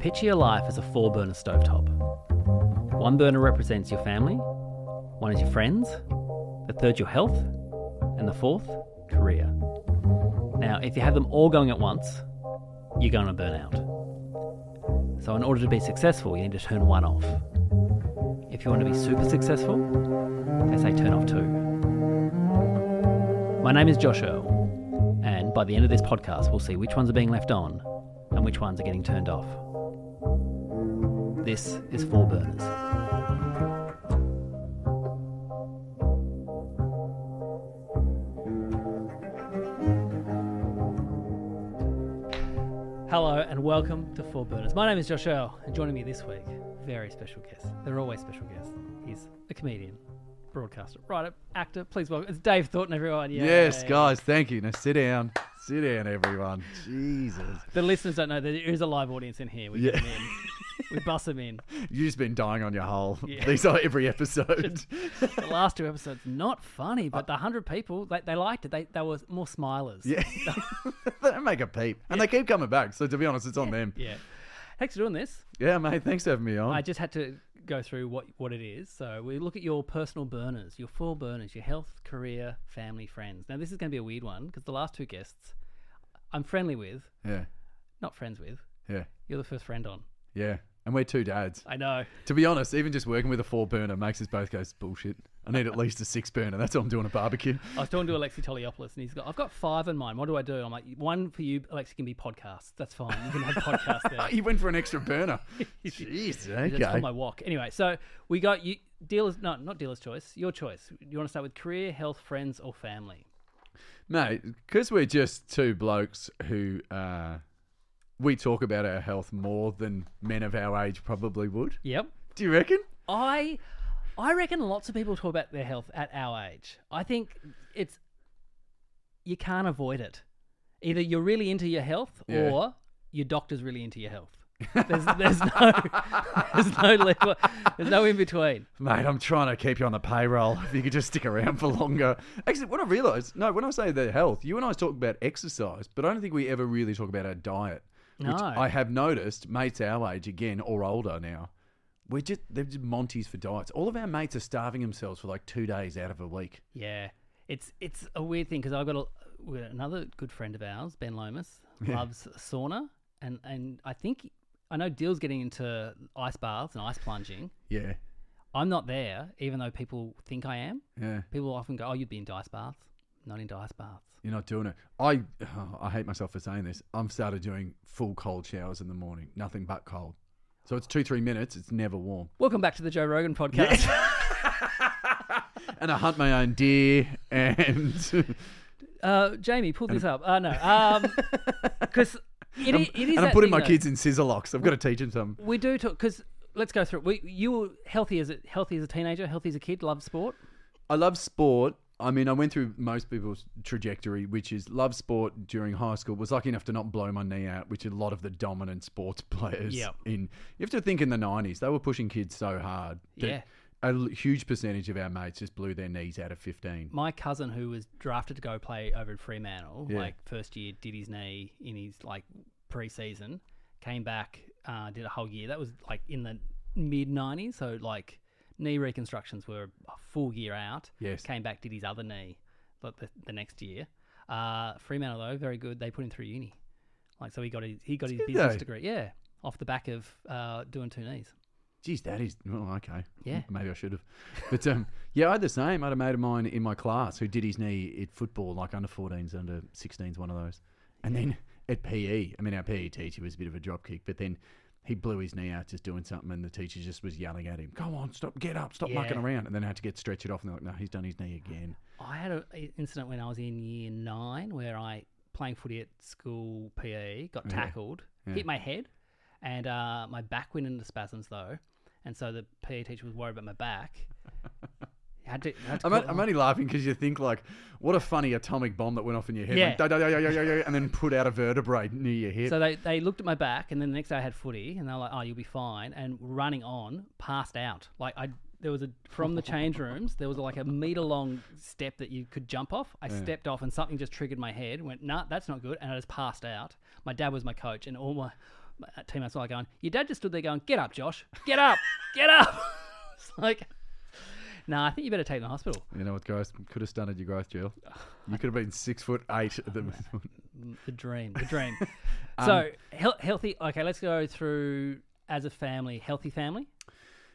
Picture your life as a four burner stovetop. One burner represents your family, one is your friends, the third your health, and the fourth, career. Now, if you have them all going at once, you're going to burn out. So, in order to be successful, you need to turn one off. If you want to be super successful, they say turn off two. My name is Josh Earl, and by the end of this podcast, we'll see which ones are being left on and which ones are getting turned off. This is Four Burners. Hello and welcome to Four Burners. My name is Josh Earl, and joining me this week, very special guest. They're always special guests. He's a comedian, broadcaster, writer, actor. Please welcome. It's Dave Thornton, everyone. Yay. Yes, guys, thank you. Now sit down. Sit down, everyone. Jesus. The listeners don't know that there is a live audience in here. We Yeah. We bust them in. You've just been dying on your hole. Yeah. These are every episode. The last two episodes, not funny, but uh, the hundred people, they, they liked it. They they were more smilers. yeah. they don't make a peep. And they keep coming back. So to be honest, it's on them. Yeah. Thanks for doing this. Yeah, mate. Thanks for having me on. I just had to go through what, what it is. So we look at your personal burners, your four burners, your health, career, family, friends. Now this is going to be a weird one because the last two guests I'm friendly with, yeah. not friends with. Yeah. You're the first friend on. Yeah. And we're two dads. I know. To be honest, even just working with a four burner makes us both go, bullshit. I need at least a six burner. That's what I'm doing a barbecue. I was talking to Alexi Toliopoulos, and he's got, I've got five in mind. What do I do? I'm like, one for you, Alexi, can be podcasts. That's fine. You can have podcasts there. He went for an extra burner. Jeez. That's for my walk. Anyway, so we got you dealers. No, not dealer's choice. Your choice. You want to start with career, health, friends, or family? Mate, because we're just two blokes who uh, we talk about our health more than men of our age probably would. Yep. Do you reckon? I, I reckon lots of people talk about their health at our age. I think it's you can't avoid it. Either you're really into your health, Yeah. or your doctor's really into your health. There's, there's no, there's no level, there's no in between. Mate, I'm trying to keep you on the payroll. If you could just stick around for longer. Actually, what I realised, no, when I say the health, you and I talk about exercise, but I don't think we ever really talk about our diet. Which I have noticed, mates our age again or older now, we're just they're just Monties for diets. All of our mates are starving themselves for like two days out of a week. Yeah, it's it's a weird thing because I've got a, another good friend of ours, Ben Lomas, loves sauna, and and I think I know Dill's getting into ice baths and ice plunging. Yeah, I'm not there, even though people think I am. yeah. People often go, "Oh, you'd be into ice baths." Not into ice baths. You're not doing it. I I hate myself for saying this. I'm started doing full cold showers in the morning. Nothing but cold. So it's two three minutes. It's never warm. Welcome back to the Joe Rogan podcast. And I hunt my own deer and Uh, Jamie, pull this up. Uh, no, um, because it, i- it is. and I'm putting my though. kids in scissor locks. I've got to teach them something. We do talk because let's go through. it. We you were healthy as a healthy as a teenager, healthy as a kid, love sport. I love sport. I mean, I went through most people's trajectory, which is love sport during high school. Was lucky enough to not blow my knee out, which a lot of the dominant sports players Yep. in. You have to think in the '90s they were pushing kids so hard. that Yeah. A huge percentage of our mates just blew their knees out of 15. my cousin who was drafted to go play over at Fremantle, Yeah. like first year, did his knee in his like pre-season, came back, uh, did a whole year. That was like in the mid '90s, so like knee reconstructions were a full year out. Yes. came back, did his other knee, like the, the next year. Uh, Fremantle though, very good. They put him through uni, like so he got his he got his Did business they? degree. Yeah, off the back of uh, doing two knees. Geez, that is well, okay. Yeah. maybe I should have. But um, yeah, I had the same. I had a mate of mine in my class who did his knee at football, like under 14s, under 16s, one of those. And then at PE, I mean, our PE teacher was a bit of a dropkick, but then he blew his knee out just doing something, and the teacher just was yelling at him, "Go on, stop, get up, stop mucking around." And then I had to get stretched off, and they're like, "No, he's done his knee again." I had an incident when I was in year nine where I playing footy at school PE got Yeah. tackled, Yeah. hit my head, and uh, my back went into spasms though, and so the PE teacher was worried about my back. had to, had to I'm, only laughing because you think like, what a funny atomic bomb that went off in your head, Yeah. went, "Da, da, da, da, da, da, da," and then put out a vertebrae near your hip. So they, they looked at my back, and then the next day I had footy, and they were like, "Oh, you'll be fine." And running on, passed out. Like I, there was a from the change rooms, there was like a meter long step that you could jump off. I stepped off, and something just triggered my head. Went, "Nah, that's not good," and I just passed out. My dad was my coach, and all my my uh, teammates were like going, "Your dad just stood there going, get up, Josh, get up, get up." it's like, no, I think you better take him to the hospital. You know what, guys? Could have stunted your growth, Jill. You could have been six foot eight at the The dream, the dream. Um, so heal- healthy. Okay, let's go through as a family. Healthy family.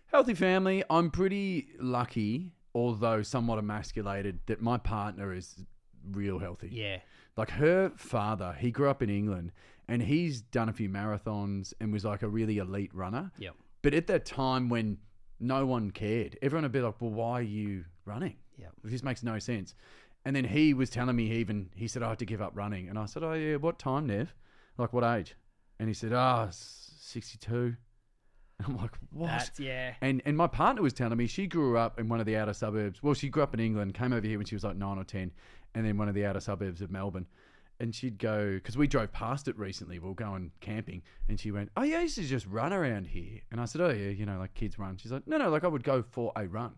Healthy family. I'm pretty lucky, although somewhat emasculated, that my partner is real healthy. Yeah, Like her father, he grew up in England and he's done a few marathons and was like a really elite runner. Yep. But at that time when no one cared, everyone would be like, well, why are you running? Yep. This makes no sense. And then he was telling me, he even, he said, I had to give up running. And I said, oh, yeah, what time, Nev? Like, what age? And he said, ah, 62. I'm like, what? that's yeah. And and my partner was telling me she grew up in one of the outer suburbs. Well, she grew up in England, came over here when she was like nine or ten, and then one of the outer suburbs of Melbourne. And she'd go because we drove past it recently. We were going camping, and she went, "Oh yeah, I used to just run around here." And I said, "Oh yeah, you know, like kids run." She's like, "No, no, like I would go for a run."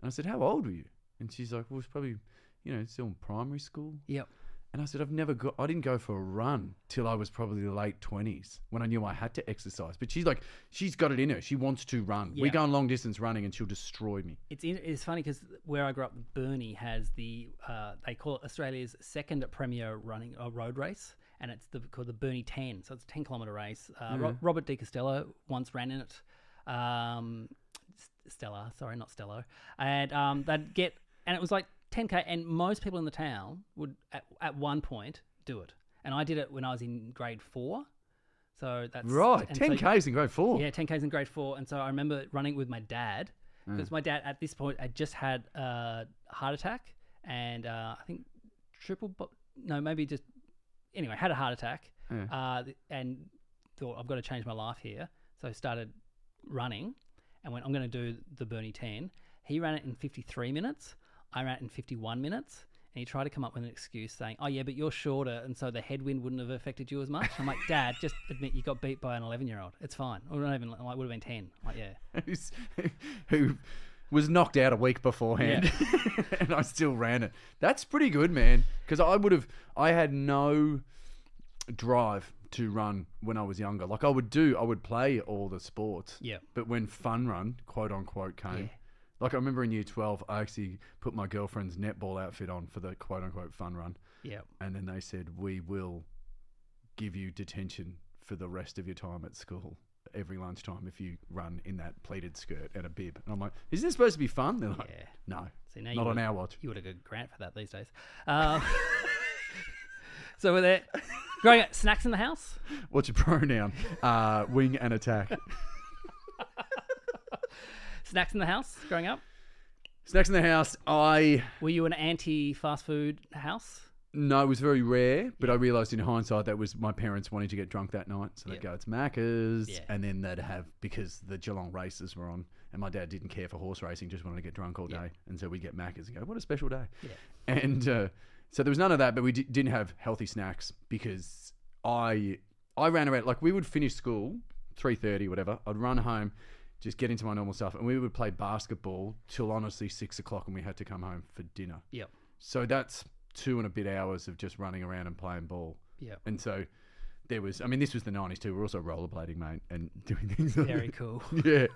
And I said, "How old were you?" And she's like, "Well, it's probably, you know, still in primary school." Yep. And I said, I've never got, I didn't go for a run till I was probably the late 20s when I knew I had to exercise. But she's like, she's got it in her. She wants to run. We Yeah. go on long distance running and she'll destroy me. It's in, it's funny because where I grew up, Burnie has the uh, they call it Australia's second premier running uh, road race, and it's the called the Burnie Ten. So it's a ten kilometer race. Uh, Ro- Robert De Costello once ran in it. Um, Stella, sorry, not Stello, and um, they'd get and it was like 10k, and most people in the town would at, at one point do it, and I did it when I was in grade four. So that's Right. and so 10Ks in grade four. yeah, 10Ks in grade four. And so I remember running with my dad because my dad at this point had just had a heart attack and uh, I think triple, bo- no, maybe just, anyway, had a heart attack uh, and thought, I've got to change my life here. So I started running and went, I'm going to do the Burnie 10. He ran it in 53 minutes. I ran it in 51 minutes. And he tried to come up with an excuse saying, "Oh yeah, but you're shorter, and so the headwind wouldn't have affected you as much." I'm like, "Dad, just admit you got beat by an 11 year old. It's fine. Or not even. Like, would have been 10. Like, yeah, Who's- who was knocked out a week beforehand and I still ran it. That's pretty good, man. Because I would have, I had no drive to run when I was younger. Like I would do, I would play all the sports. yeah, But when fun run, quote unquote, came, Yeah. Like I remember in year 12, I actually put my girlfriend's netball outfit on for the quote unquote fun run. yeah. And then they said, we will give you detention for the rest of your time at school every lunchtime if you run in that pleated skirt and a bib. And I'm like, isn't this supposed to be fun? They're like, Yeah. no, See, now not on our watch. You would have got a grant for that these days. Uh, so with it, growing up, snacks in the house. What's your pronoun? Uh, wing and attack. Snacks in the house. Growing up, Snacks in the house. I were you an anti-fast food house? no, it was very rare, but I realised in hindsight that was my parents wanting to get drunk that night, so they'd Yep. go, "It's Macca's," Yeah. and then they'd have because the Geelong races were on, and my dad didn't care for horse racing, just wanted to get drunk all day, Yeah. and so we'd get Macca's and go, "What a special day!" Yeah. And uh, so there was none of that, but we d- didn't have healthy snacks because I I ran around like we would finish school three thirty whatever. I'd run home, just get into my normal stuff, and we would play basketball till honestly six o'clock, and we had to come home for dinner. Yep. So that's two and a bit hours of just running around and playing ball. Yep. And so there was, I mean, this was the 90s too. We are also rollerblading, mate, and doing things like Very cool. yeah.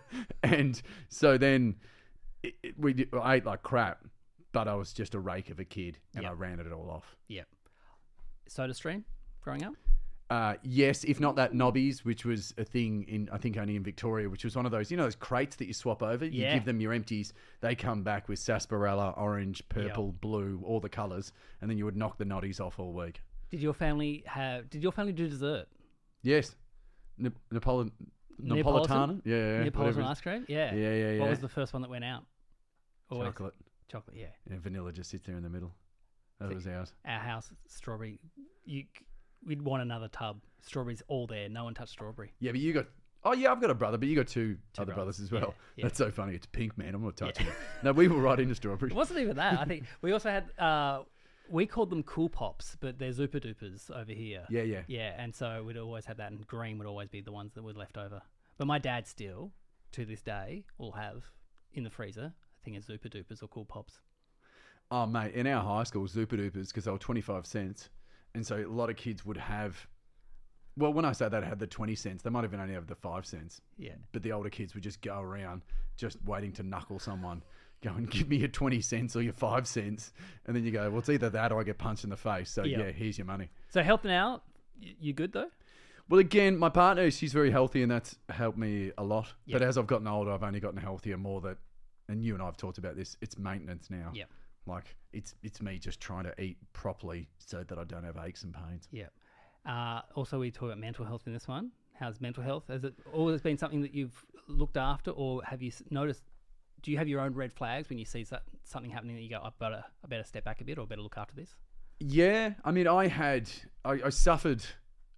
And so then it, it, we did, I ate like crap, but I was just a rake of a kid and Yep. I ran it all off. Yeah. Soda stream. Growing up. Uh, yes, if not that Nobbies, which was a thing in, I think only in Victoria, which was one of those, you know, those crates that you swap over. You Yeah. give them your empties, they come back with sarsaparilla, orange, purple, blue, all the colours, and then you would knock the noddies off all week. Did your family have? Did your family do dessert? Yes. Ne- Napoli- Neapolitan? Napolitana? Yeah, yeah. Neapolitan ice cream. Yeah. Yeah, yeah, yeah. What was the first one that went out? Always Chocolate. Chocolate. Yeah. And vanilla just sits there in the middle. That was ours. Our house strawberry. You. We'd want another tub. Strawberries all there. No one touched strawberry. Yeah, but you got. Oh yeah, I've got a brother, but you got two, Two other brothers. brothers as well. Yeah, yeah. That's so funny. It's pink, man. I'm not touching it. No, we were right into strawberry. It wasn't even that. I think we also had. Uh, we called them cool pops, but they're Zooper Doopers over here. Yeah, yeah. Yeah, and so we'd always have that, and green would always be the ones that were left over. But my dad still, to this day, will have in the freezer a thing of Zooper Doopers or Cool Pops. Oh mate, in our high school, Zooper Doopers because they were 25 cents, and so a lot of kids would have Well, when I say that, had the 20 cents. They might even only have the five cents. Yeah. But the older kids would just go around just waiting to knuckle someone. Go and give me your 20 cents or your five cents. And then you go, well, it's either that or I get punched in the face. So, Yeah. yeah, here's your money. So helping out, y- you good though? Well, again, my partner, she's very healthy, and that's helped me a lot. But as I've gotten older, I've only gotten healthier more. That, and you and I have talked about this. It's maintenance now. Yep. Like it's it's me just trying to eat properly so that I don't have aches and pains. Yeah. Uh, also, we talk about mental health in this one. How's mental health? Has it always been something that you've looked after, or have you noticed? Do you have your own red flags when you see something happening that you go, I better, I better step back a bit, or better look after this? Yeah, I mean, I had I, I suffered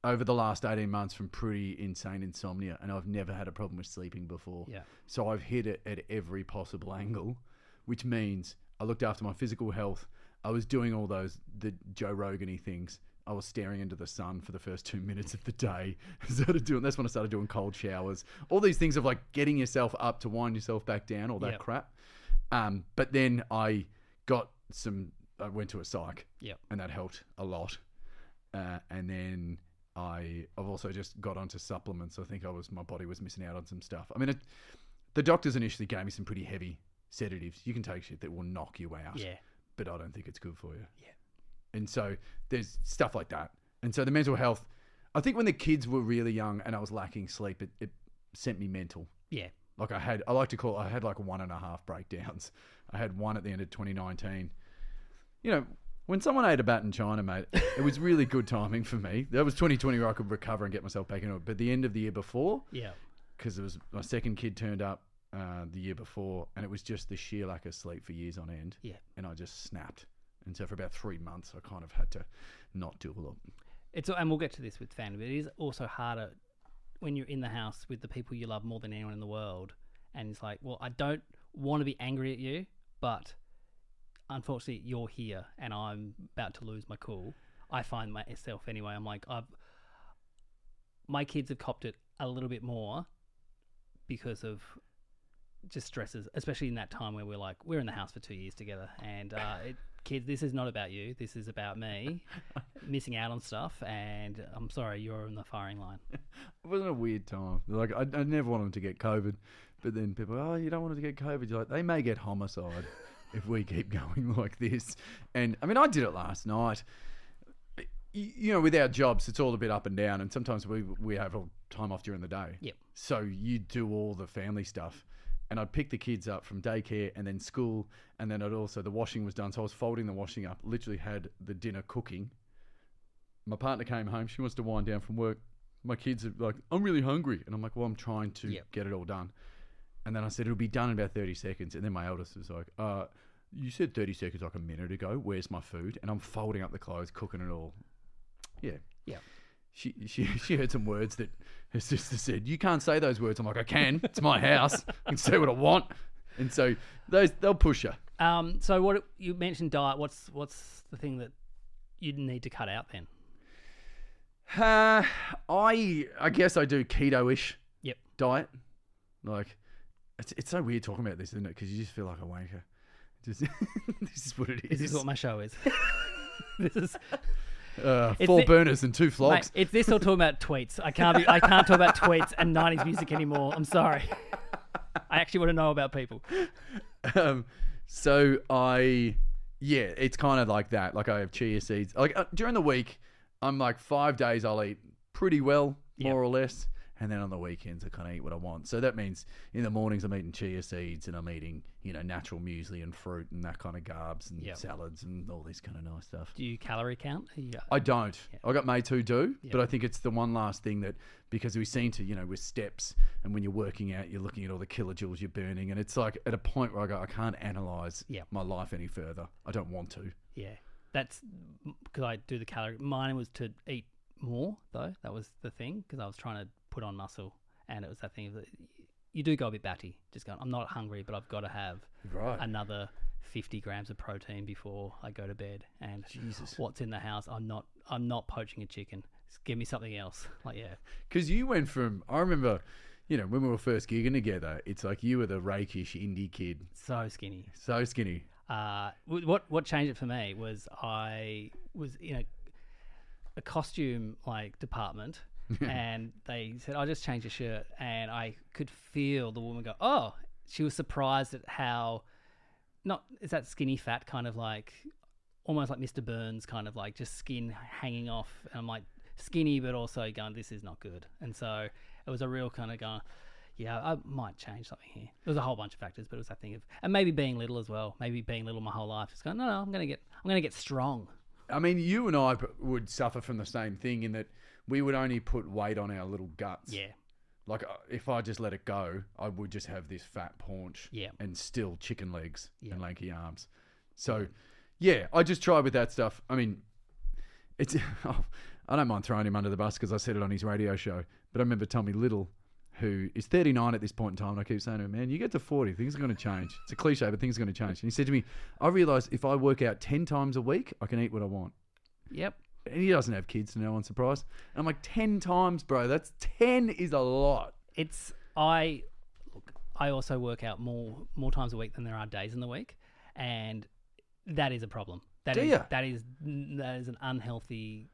over the last eighteen months from pretty insane insomnia, and I've never had a problem with sleeping before. Yeah. So I've hit it at every possible angle, which means I looked after my physical health. I was doing all those the Joe Rogan-y things. I was staring into the sun for the first two minutes of the day. started doing that's when I started doing cold showers. All these things of like getting yourself up to wind yourself back down, all that Yep. crap. Um, but then I got some. I went to a psych Yep. and that helped a lot. Uh, and then I, I've also just got onto supplements. I think I was my body was missing out on some stuff. I mean, it, the doctors initially gave me some pretty heavy sedatives. You can take shit that will knock you out, Yeah. but I don't think it's good for you. Yeah. And so there's stuff like that. And so the mental health, I think when the kids were really young and I was lacking sleep, it, it sent me mental. Yeah. Like I had, I like to call, I had like one and a half breakdowns. I had one at the end of 2019. You know, when someone ate a bat in China, mate, it was really good timing for me. That was 2020 where I could recover and get myself back into it. But the end of the year before, Yeah. because it was my second kid turned up uh, the year before, and it was just the sheer lack of sleep for years on end. Yeah. And I just snapped. And so for about three months, I kind of had to not do a lot. It's and we'll get to this with family, but it is also harder when you're in the house with the people you love more than anyone in the world, and it's like, well, I don't want to be angry at you, but unfortunately, you're here, and I'm about to lose my cool. I find myself anyway. I'm like, I've my kids have copped it a little bit more because of just stresses, especially in that time where we're like, we're in the house for two years together, and uh, it, kids, this is not about you. This is about me missing out on stuff, and I'm sorry, you're in the firing line. It wasn't a weird time. Like I, I never wanted to get COVID, but then people, oh, you don't want to get COVID. You're like, they may get homicide if we keep going like this. And I mean, I did it last night. You know, with our jobs, it's all a bit up and down, and sometimes we we have all time off during the day. Yep. So you do all the family stuff. And I'd pick the kids up from daycare and then school. And then I'd also, the washing was done. So I was folding the washing up, literally had the dinner cooking. My partner came home. She wants to wind down from work. My kids are like, I'm really hungry. And I'm like, well, I'm trying to Yep. get it all done. And then I said, it'll be done in about 30 seconds. And then my eldest was like, uh, you said 30 seconds like a minute ago. Where's my food? And I'm folding up the clothes, cooking it all. Yeah. Yeah. She, she, she heard some words that her sister said, You can't say those words. I'm like, I can. It's my house. I can say what I want. And so those they'll push you. Um, so what you mentioned diet? What's what's the thing that you need to cut out then? Uh, I I guess I do keto ish Yep. diet. Like, it's, it's so weird talking about this, isn't it? Because you just feel like a wanker. Just this is what it is. This is what my show is. this is uh, four the- burners and two mate, flogs. it's this or talking about tweets. I can't be. I can't talk about tweets and '90s music anymore. I'm sorry. I actually want to know about people. um, so I, yeah, it's kind of like that. Like I have chia seeds. Like uh, during the week, I'm like five days I'll eat pretty well, Yep. more or less, and then on the weekends I kind of eat what I want. So that means in the mornings I'm eating chia seeds and I'm eating you know natural muesli and fruit and that kind of carbs and Yep. salads and all this kind of nice stuff. Do you calorie count? Yeah. I don't. I got mates who do, but I think it's the one last thing that because we seem to, you know, with steps and when you're working out, you're looking at all the kilojoules you're burning, and it's like at a point where I go, I can't analyze Yeah. my life any further. I don't want to. Yeah, that's because I do the calorie. Mine was to eat more though. That was the thing because I was trying to put on muscle, and it was that thing of that you do go a bit batty. Just going, I'm not hungry, but I've got to have Right. another 50 grams of protein before I go to bed. And Jesus. what's in the house? I'm not. I'm not poaching a chicken. Just give me something else. Like yeah, Because you went from, I remember, you know, when we were first gigging together, it's like you were the rakish indie kid, so skinny. so skinny. Uh, what what changed it for me was I was in a a costume like department and they said, "I just changed your shirt," and I could feel the woman go, "Oh." She was surprised at how, not is that skinny fat kind of like, almost like Mr. Burns kind of like just skin hanging off. And I'm like skinny, but also going, "This is not good." And so it was a real kind of going. Yeah, I might change something here. There was a whole bunch of factors, but it was that thing of, and maybe being little as well. Maybe being little my whole life. Just going, no, no, I'm gonna get, I'm gonna get strong. I mean, you and I would suffer from the same thing in that we would only put weight on our little guts. Yeah, Like uh, if I just let it go, I would just have this fat paunch Yeah. and still chicken legs Yeah. and lanky arms. So, yeah, I just try with that stuff. I mean, it's I don't mind throwing him under the bus because I said it on his radio show. But I remember Tommy Little, who is 39 at this point in time, and I keep saying to him, "Man, you get to 40, things are going to change." It's a cliche, but things are going to change. And he said to me, "I realise if I work out 10 times a week, I can eat what I want." yep. And he doesn't have kids, to no one's surprise. And I'm like, 10 times, bro. That's 10 is a lot. It's I look. I also work out more more times a week than there are days in the week, and that is a problem. That Do is- that is that is an unhealthy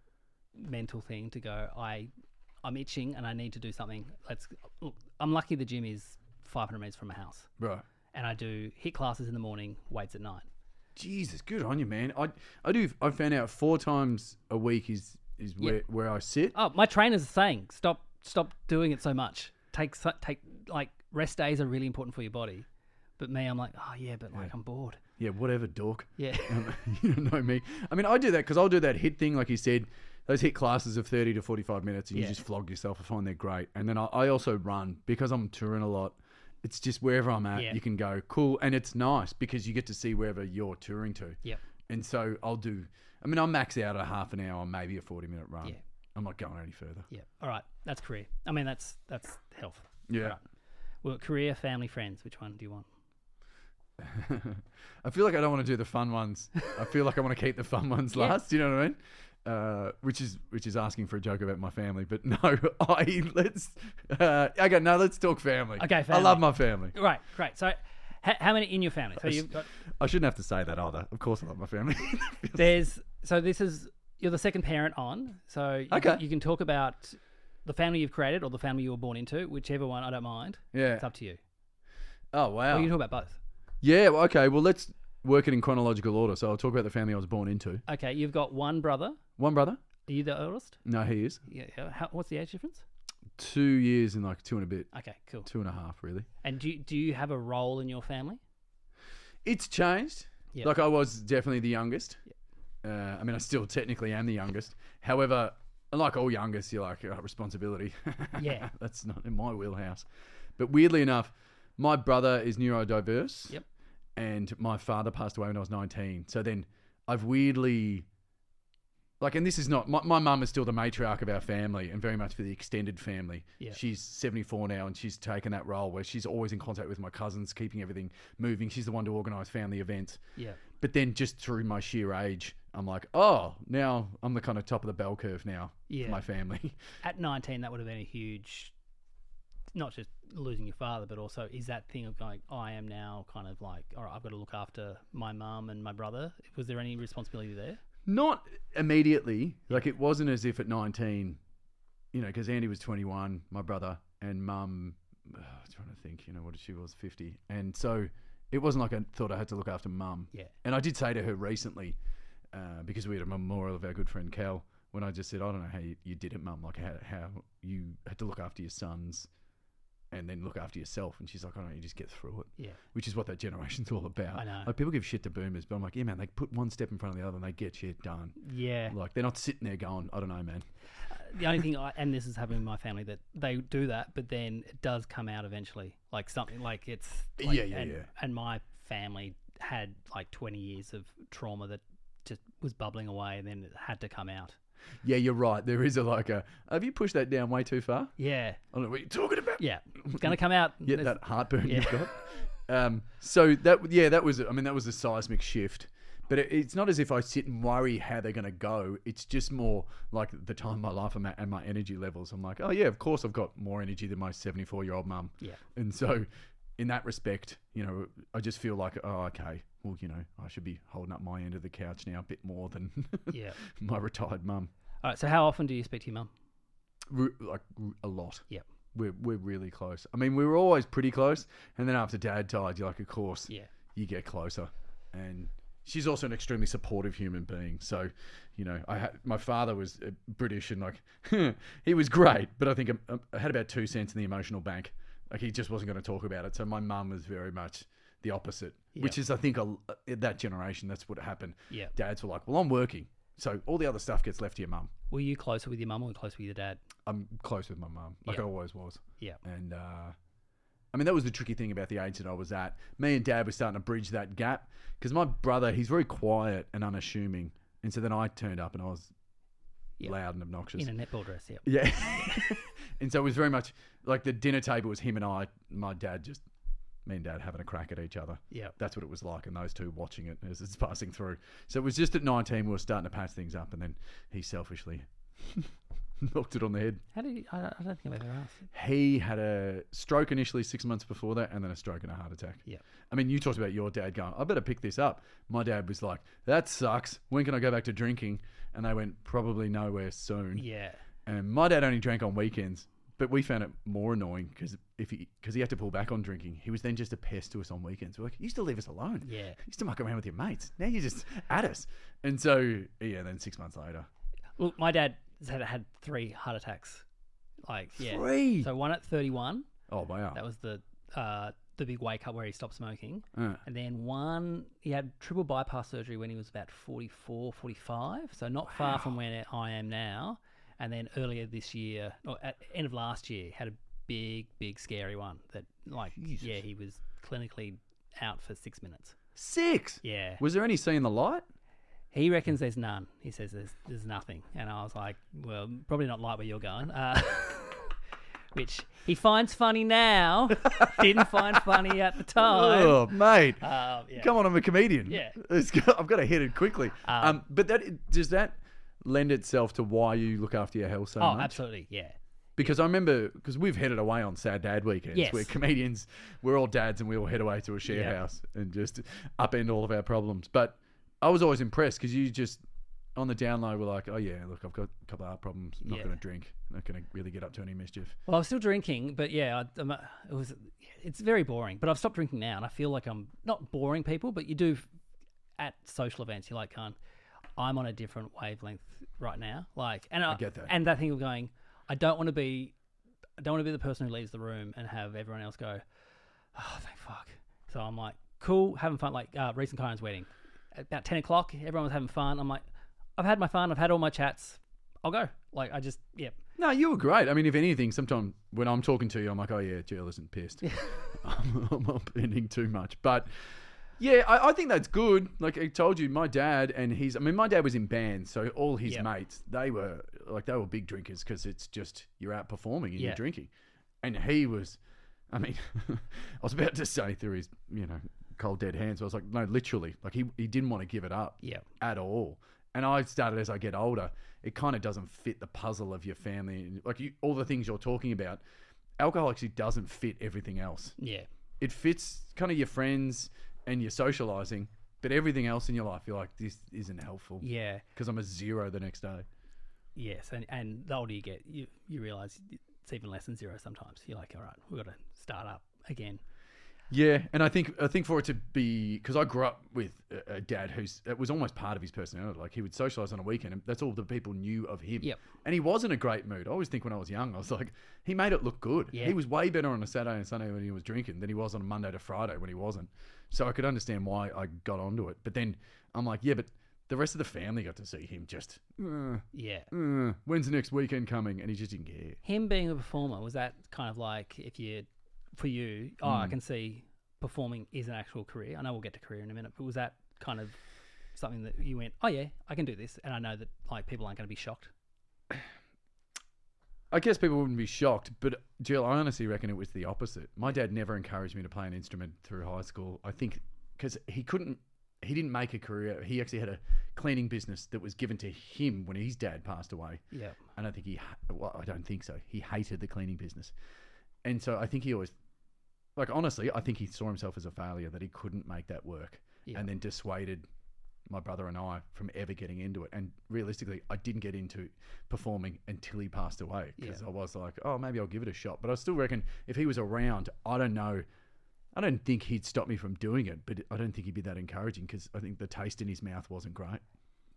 mental thing to go. I I'm itching and I need to do something. Let's look. I'm lucky the gym is 500 meters from my house, Right. and I do HIIT classes in the morning, weights at night. Jesus, good on you, man. I I do. I found out four times a week is is where, where I sit. Oh, my trainer's are saying stop stop doing it so much. Take take like rest days are really important for your body. But me, I'm like, oh yeah, but like I'm bored. Yeah, whatever, dork. Yeah. Um, you don't know me. I mean, I do that because I'll do that HIIT thing, like you said. Those HIIT classes of thirty to forty-five minutes, and Yeah. you just flog yourself. I find they're great. And then I, I also run because I'm touring a lot. It's just wherever I'm at, Yeah. you can go cool, and it's nice because you get to see wherever you're touring to. Yep. And so I'll do. I mean, I'll max out a half an hour, maybe a forty-minute run. Yeah. I'm not going any further. Yeah. All right. That's career. I mean, that's that's health. Yeah. Right. Well, career, family, friends. Which one do you want? I feel like I don't want to do the fun ones. I feel like I want to keep the fun ones Yeah. last. You know what I mean? Uh, which is which is asking for a joke about my family, but no, I let's uh, okay. No, let's talk family. Okay, I love my family. Right. Great. So, h- how many in your family? So you've got I shouldn't have to say that either. Of course, I love my family. there's so this is you're the second parent on. So you, Okay. you can talk about the family you've created or the family you were born into, whichever one. I don't mind. yeah. It's up to you. Oh wow. you can talk about both. Yeah. well, Okay. Well, let's work it in chronological order. So I'll talk about the family I was born into. Okay. You've got one brother. One brother. Are you the oldest? No, he is Yeah. yeah. How, what's the age difference? two years and like two and a bit, Okay. Cool. two and a half, really. And do you, do you have a role in your family? It's changed. Yep. Like I was definitely the youngest. Uh, I mean, I still technically am the youngest. However, like all youngest, you're like oh, responsibility. Yeah. that's not in my wheelhouse. But weirdly enough, my brother is neurodiverse. Yep. And my father passed away when I was 19. So then I've weirdly. Like, and this is not my, my mum is still the matriarch of our family and very much for the extended family. Yeah. She's 74 now and she's taken that role where she's always in contact with my cousins, keeping everything moving. She's the one to organise family events. Yeah. But then just through my sheer age, I'm like, oh, now I'm the kind of top of the bell curve now Yeah. for my family. At 19, that would have been a huge, not just losing your father, but also is that thing of going, I am now kind of like, all right, I've got to look after my mum and my brother. Was there any responsibility there? Not immediately. Like it wasn't as if at 19, you know, because Andy was 21, my brother, and mum, uh, I'm trying to think, you know, what she was, 50. And so it wasn't like I thought I had to look after mum. Yeah. And I did say to her recently, uh, because we had a memorial of our good friend Cal, when I just said, I don't know how you, you did it, mum, like how, how you had to look after your sons and then look after yourself. And she's like, oh, I don't know, you just get through it, Yeah. which is what that generation's all about. I know. Like people give shit to boomers, but I'm like, yeah, man, they put one step in front of the other and they get shit done. Yeah. Like they're not sitting there going, I don't know, man. The only thing, I, and this is happening in my family, that they do that, but then it does come out eventually. Like something like it's. Like, Yeah, yeah, and, yeah. And my family had like 20 years of trauma that just was bubbling away and then it had to come out. Yeah, you're right. There is a like a. Have you pushed that down way too far? Yeah. I don't know what you're talking about. Yeah. It's going to come out. Yeah, that heartburn you've got. Um, so that yeah, that was I mean that was a seismic shift. But it, it's not as if I sit and worry how they're going to go. It's just more like the time of my life I'm at and my energy levels. I'm like, oh yeah, of course I've got more energy than my 74 year old mum. Yeah. And so, in that respect, you know, I just feel like, oh, okay, well, you know, I should be holding up my end of the couch now a bit more than Yeah. my retired mum. All right. So how often do you speak to your mum? Re- like r- a lot. Yeah. We're we're really close. I mean, we were always pretty close, and then after Dad died, you're like, of course, Yeah. you get closer. And she's also an extremely supportive human being. So, you know, I had my father was uh, British and like he was great, but I think um, I had about two cents in the emotional bank. Like he just wasn't going to talk about it. So my mum was very much the opposite, which is I think a, that generation. That's what happened. Yeah. Dads were like, well, I'm working, so all the other stuff gets left to your mum. Were you closer with your mum or closer with your dad? I'm close with my mum, like Yeah. I always was. Yeah. And uh, I mean, that was the tricky thing about the age that I was at. Me and Dad were starting to bridge that gap because my brother, he's very quiet and unassuming, and so then I turned up and I was Yeah. loud and obnoxious. In a netball dress, yeah. yeah. and so it was very much like the dinner table was him and I, my dad just. Me and dad having a crack at each other. Yeah. That's what it was like, and those two watching it as it's passing through. So it was just at 19 we were starting to patch things up, and then he selfishly knocked it on the head. How did you, I, I don't think I've ever asked. He had a stroke initially six months before that, and then a stroke and a heart attack. Yeah. I mean, you talked about your dad going, I better pick this up. My dad was like, that sucks. When can I go back to drinking? And they went, probably nowhere soon. Yeah. And my dad only drank on weekends, but we found it more annoying because if he because he had to pull back on drinking, he was then just a pest to us on weekends. We're like, you used to leave us alone. Yeah. You used to muck around with your mates. Now you're just at us. And so yeah, then six months later, Look, my dad had had three heart attacks. Like, yeah. Three? So one at 31. oh wow, That was the uh, the big wake up where he stopped smoking. Uh. And then one, he had triple bypass surgery when he was about 44, 45. So not far from where I am now. And then earlier this year, or at end of last year, had a big, big, scary one that, like, yeah, he was clinically out for six minutes. six. Yeah. Was there any seeing the light? He reckons there's none. He says there's there's nothing, and I was like, well, probably not like where you're going. Uh, which he finds funny now, didn't find funny at the time. Oh, mate. Um, yeah. Come on, I'm a comedian. Yeah. I've got to hit it quickly. Um, but that does that lend itself to why you look after your health so Oh, much? absolutely, yeah. Because I remember because we've headed away on sad dad weekends Yes. where comedians we're all dads and we all head away to a share Yeah. house and just upend all of our problems. But I was always impressed because you just on the down low were like, oh yeah, look, I've got a couple of heart problems. I'm not Yeah. going to drink. not going to really get up to any mischief. Well, I was still drinking, but yeah, I, I'm, uh, it was. It's very boring. But I've stopped drinking now, and I feel like I'm not boring people, but you do at social events. You're like, "Con, I'm on a different wavelength right now." Like, and I, get that. And that thing of going, I don't want to be, I don't want to be the person who leaves the room and have everyone else go, "Oh, thank fuck." So I'm like, cool, having fun. Like uh, recent Kyron's wedding, about ten o'clock, everyone was having fun. I'm like, I've had my fun. I've had all my chats. I'll go. Like, I just, yeah. No, you were great. I mean, if anything, sometimes when I'm talking to you, I'm like, oh yeah, Jill isn't pissed. I'm, I'm upending too much, but yeah, I, I think that's good. Like I told you, my dad and his. I mean, my dad was in bands, so all his Yep. mates, they were like they were big drinkers because it's just you're out performing and Yeah. you're drinking, and he was. I mean, I was about to say through his, you know, cold dead hands. I was like, no, literally, like he he didn't want to give it up Yeah. at all. And I started as I get older, it kind of doesn't fit the puzzle of your family. Like you, all the things you're talking about, alcohol actually doesn't fit everything else. Yeah. It fits kind of your friends and your socializing, but everything else in your life, you're like, this isn't helpful Yeah. because I'm a zero the next day. Yes, and and the older you get, you you realize it's even less than zero. Sometimes you're like, all right, we've got to start up again. Yeah, and I think I think for it to be because I grew up with a, a dad who's it was almost part of his personality. Like he would socialize on a weekend, and that's all the people knew of him. Yep. And he was in a great mood. I always think when I was young, I was like, he made it look good. Yeah. He was way better on a Saturday and Sunday when he was drinking than he was on a Monday to Friday when he wasn't. So I could understand why I got onto it. But then I'm like, yeah, but the rest of the family got to see him just. Uh, Yeah. uh, when's the next weekend coming? And he just didn't care. Him being a performer was that kind of like if you, for you, oh, Hmm. I can see performing is an actual career. I know we'll get to career in a minute, but was that kind of something that you went, oh yeah, I can do this, and I know that like people aren't going to be shocked. I guess people wouldn't be shocked, but Jill, I honestly reckon it was the opposite. My dad never encouraged me to play an instrument through high school. I think because he couldn't, he didn't make a career. He actually had a cleaning business that was given to him when his dad passed away. Yeah. I don't think he, well, I don't think so. He hated the cleaning business. And so I think he always, like, honestly, I think he saw himself as a failure that he couldn't make that work Yeah. and then dissuaded my brother and I from ever getting into it. And realistically, I didn't get into performing until he passed away because I was like, oh, maybe I'll give it a shot. But I still reckon if he was around, I don't know. I don't think he'd stop me from doing it, but I don't think he'd be that encouraging because I think the taste in his mouth wasn't great.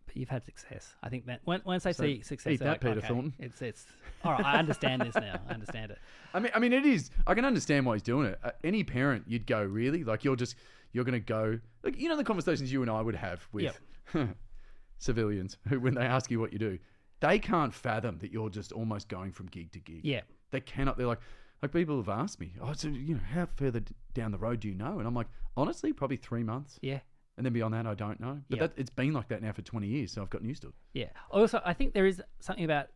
But you've had success. I think that when, once they So see success, eat that, like, Peter okay, Thornton. It's it's all right. I understand this now. I understand it. I mean, I mean, it is. I can understand why he's doing it. Uh, any parent, you'd go really like you're just you're going to go like you know the conversations you and I would have with civilians who when they ask you what you do, they can't fathom that you're just almost going from gig to gig. Yeah. they cannot. They're like. Like people have asked me, oh, so you know, how further down the road do you know? And I'm like, honestly, probably three months, Yeah. And then beyond that, I don't know. But Yeah. that, it's been like that now for 20 years, so I've gotten used to it. Yeah. Also, I think there is something about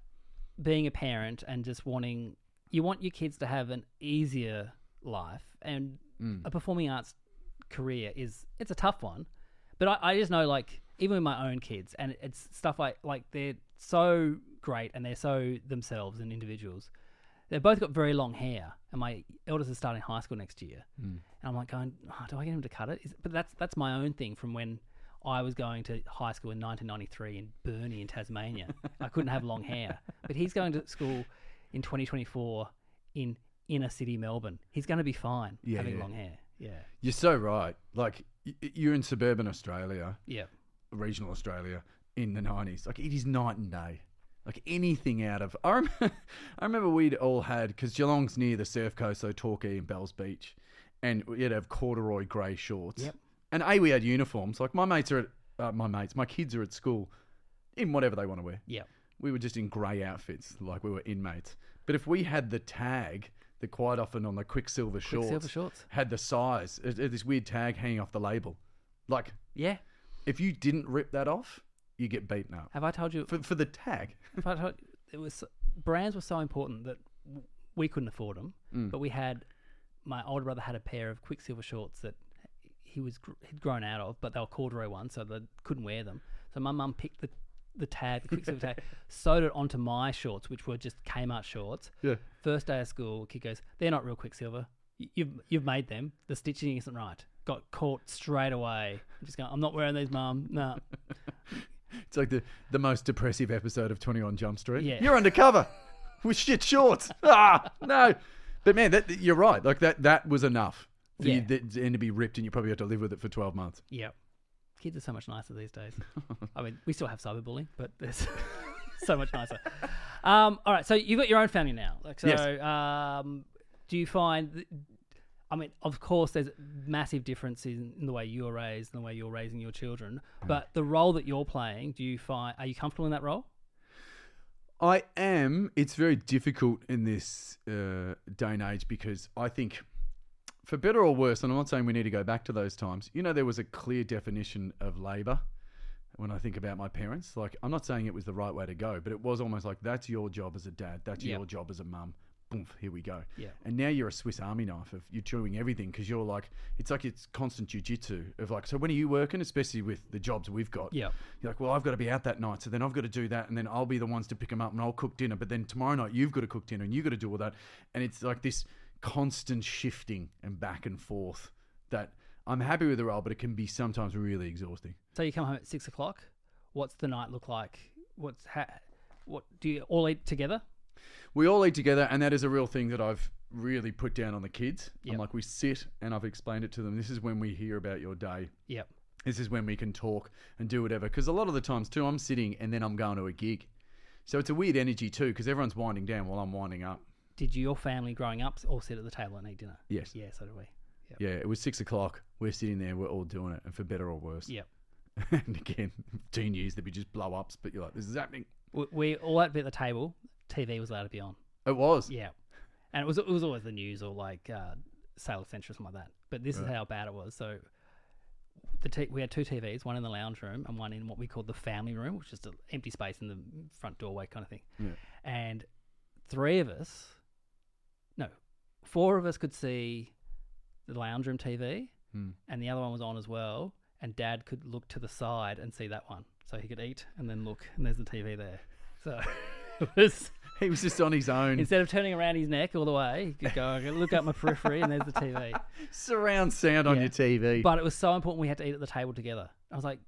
being a parent and just wanting you want your kids to have an easier life, and mm. a performing arts career is it's a tough one. But I, I just know, like, even with my own kids, and it's stuff like like they're so great and they're so themselves and individuals. They've both got very long hair, and my eldest is starting high school next year. Hmm. And I'm like, going, oh, do I get him to cut it? Is, but that's that's my own thing from when I was going to high school in 1993 in Burnie in Tasmania. I couldn't have long hair, but he's going to school in 2024 in inner city Melbourne. He's going to be fine Yeah, having yeah. long hair. Yeah, You're so right. Like you're in suburban Australia, yeah, regional Australia in the 90s. Like it is night and day. Like anything out of. I remember, I remember we'd all had, because Geelong's near the surf coast, so Torquay and Bells Beach, and we'd have corduroy grey shorts. Yep. And A, we had uniforms. Like my mates are at, uh, my mates, my kids are at school in whatever they want to wear. yeah. We were just in grey outfits, like we were inmates. But if we had the tag that quite often on the Quiksilver shorts, Quiksilver shorts. had the size, it, it- this weird tag hanging off the label. Like, Yeah. if you didn't rip that off, you get beaten up Have I told you? for, for the tag. If I told, it was brands were so important that we couldn't afford them, Mm. but we had my older brother had a pair of Quiksilver shorts that he was he'd grown out of, but they were corduroy ones, so they couldn't wear them. So my mum picked the the tag, the Quiksilver tag, sewed it onto my shorts, which were just Kmart shorts. Yeah. First day of school, kid goes, "They're not real Quiksilver. You've you've made them. The stitching isn't right." Got caught straight away. I'm just going, "I'm not wearing these, mum. No." It's like the, the most depressive episode of 21 Jump Street. Yeah. You're undercover with shit shorts. ah, no. But man, that, that- you're right. Like that that was enough for you Yeah. and to be ripped, and you probably have to live with it for 12 months. Yep. Kids are so much nicer these days. I mean, we still have cyberbullying, but there's so much nicer. Um, all right, so you've got your own family now. Like, so, Yes. um, do you find? th- I mean, of course, there's massive differences in, in the way you were raised and the way you're raising your children. Mm. But the role that you're playing, do you find? Are you comfortable in that role? I am. It's very difficult in this uh, day and age because I think, for better or worse, and I'm not saying we need to go back to those times. You know, there was a clear definition of labour. When I think about my parents, like I'm not saying it was the right way to go, but it was almost like that's your job as a dad, that's Yep. your job as a mum. Boom, here we go. Yeah. And now you're a Swiss Army knife of you're chewing everything because you're like it's like it's constant jujitsu of like. So when are you working? Especially with the jobs we've got. Yeah. You're like, well, I've got to be out that night, so then I've got to do that, and then I'll be the ones to pick them up, and I'll cook dinner. But then tomorrow night, you've got to cook dinner, and you've got to do all that, and it's like this constant shifting and back and forth. That I'm happy with the role, but it can be sometimes really exhausting. So you come home at six o'clock. What's the night look like? What's ha- what do you all eat together? We all eat together, and that is a real thing that I've really put down on the kids. Yep. I'm like, we sit, and I've explained it to them. This is when we hear about your day. Yep. This is when we can talk and do whatever. Because a lot of the times too, I'm sitting and then I'm going to a gig. So it's a weird energy too, because everyone's winding down while I'm winding up. Did your family growing up all sit at the table and eat dinner? Yes. Yeah, so do we. Yep. Yeah, it was six o'clock. We're sitting there. We're all doing it, and for better or worse. Yep. and again, teen years there'd be just blow ups, but you're like, this is happening. We, we all had to be at the table. TV was allowed to be on. It was. Yeah, and it was it was always the news or like uh, Sale of the Century or something like that. But this is Right. how bad it was. So the t- we had two TVs, one in the lounge room and one in what we called the family room, which is just an empty space in the front doorway kind of thing. Yeah. And three of us, no, four of us could see the lounge room TV, Hmm. and the other one was on as well. And Dad could look to the side and see that one, so he could eat and then look, and there's the TV there. So it was He was just on his own. instead of turning around his neck all the way, he could go "Okay, look up my periphery, and there's the TV. Surround sound on Yeah. your TV. But it was so important we had to eat at the table together. I was like,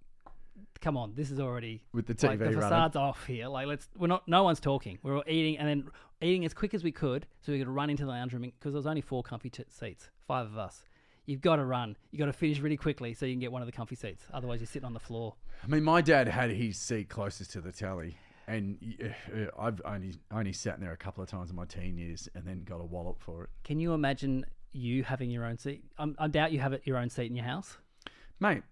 come on, this is already With the like, TV the running. facade's off here. Like let's we're not no one's talking. We're all eating and then eating as quick as we could so we could run into the lounge room because there was only four comfy t- seats, five of us. You've got to run. You've got to finish really quickly so you can get one of the comfy seats. Otherwise, you're sitting on the floor. I mean, my dad had his seat closest to the telly, and uh, I've only only sat in there a couple of times in my teen years, and then got a wallop for it. Can you imagine you having your own seat? Um, I doubt you have it, your own seat in your house. Mate,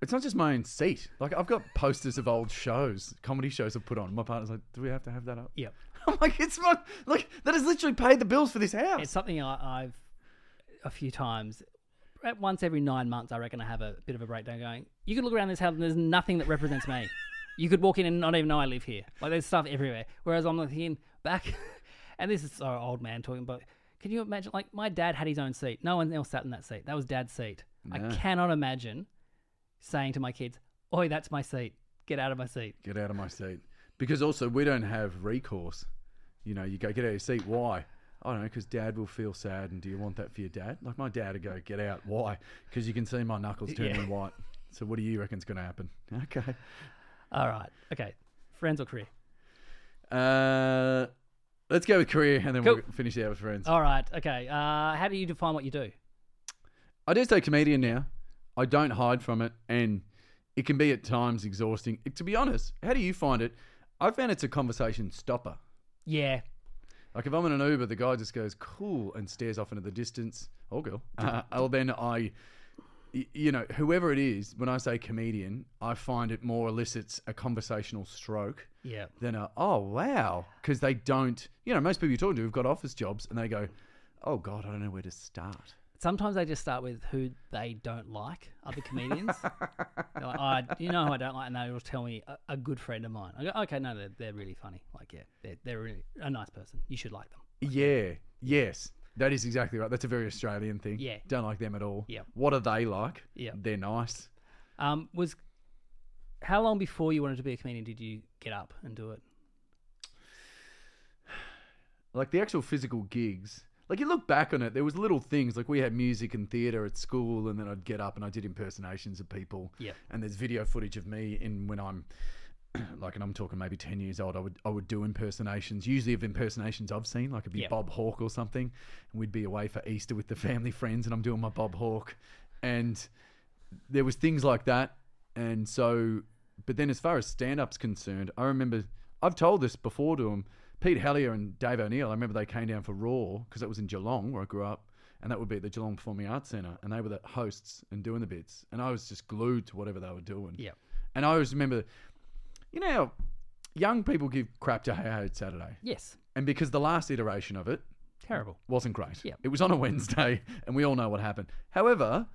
it's not just my own seat. Like I've got posters of old shows, comedy shows I've put on. My partner's like, "Do we have to have that up?" Yep. I'm like, "It's my like that has literally paid the bills for this house." It's something I, I've a few times. at Once every nine months, I reckon I have a bit of a breakdown. Going, you can look around this house and there's nothing that represents me. You could walk in and not even know I live here. Like there's stuff everywhere. Whereas I'm thinking back, and this is so old man talking, but can you imagine? Like my dad had his own seat. No one else sat in that seat. That was dad's seat. I cannot imagine saying to my kids, "Oi, that's my seat. Get out of my seat." Get out of my seat. Because also we don't have recourse. You know, you go get out of your seat. Why? I don't know, because dad will feel sad, and do you want that for your dad? Like my dad would go, "Get out." Why? Because you can see my knuckles turning Yeah. white. So what do you reckon's going to happen? Okay. All right. Okay. Friends or career? Uh, let's go with career, and then Cool. we'll finish out with friends. All right. Okay. Uh, how do you define what you do? I do say comedian now. I don't hide from it, and it can be at times exhausting. To be honest, how do you find it? I found it's a conversation stopper. Yeah. Like if I'm in an Uber, the guy just goes cool and stares off into the distance, or girl. Uh, or then I, you know, whoever it is, when I say comedian, I find it more elicits a conversational stroke Yeah. than a oh wow, because they don't. You know, most people you're talking to have got office jobs, and they go, oh god, I don't know where to start. Sometimes they just start with who they don't like, other comedians. They're like, oh, you know who I don't like? And they will tell me a, a good friend of mine. I go, okay, no, they're, they're really funny. Like, yeah, they're, they're really a nice person. You should like them. Yeah, yes. That is exactly right. That's a very Australian thing. Yeah. Don't like them at all. Yeah. What are they like? Yeah. They're nice. Um, was how long before you wanted to be a comedian did you get up and do it? Like the actual physical gigs. Like you look back on it, there was little things like we had music and theatre at school, and then I'd get up and I did impersonations of people. Yeah. And there's video footage of me in when I'm like, and I'm talking maybe ten years old. I would I would do impersonations, usually of impersonations I've seen, like it'd be Yeah. Bob Hawke or something, and we'd be away for Easter with the family friends, and I'm doing my Bob Hawke, and there was things like that, and so, but then as far as stand up's concerned, I remember I've told this before to them. Pete Hellier and Dave O'Neill. I remember they came down for Raw because it was in Geelong where I grew up, and that would be at the Geelong Performing Arts Centre, and they were the hosts and doing the bits, and I was just glued to whatever they were doing. Yeah. And I always remember, you know, how young people give crap to Hey Hey It's Saturday, Yes. and because the last iteration of it Terrible. wasn't great. Yeah. It was on a Wednesday, and we all know what happened. However,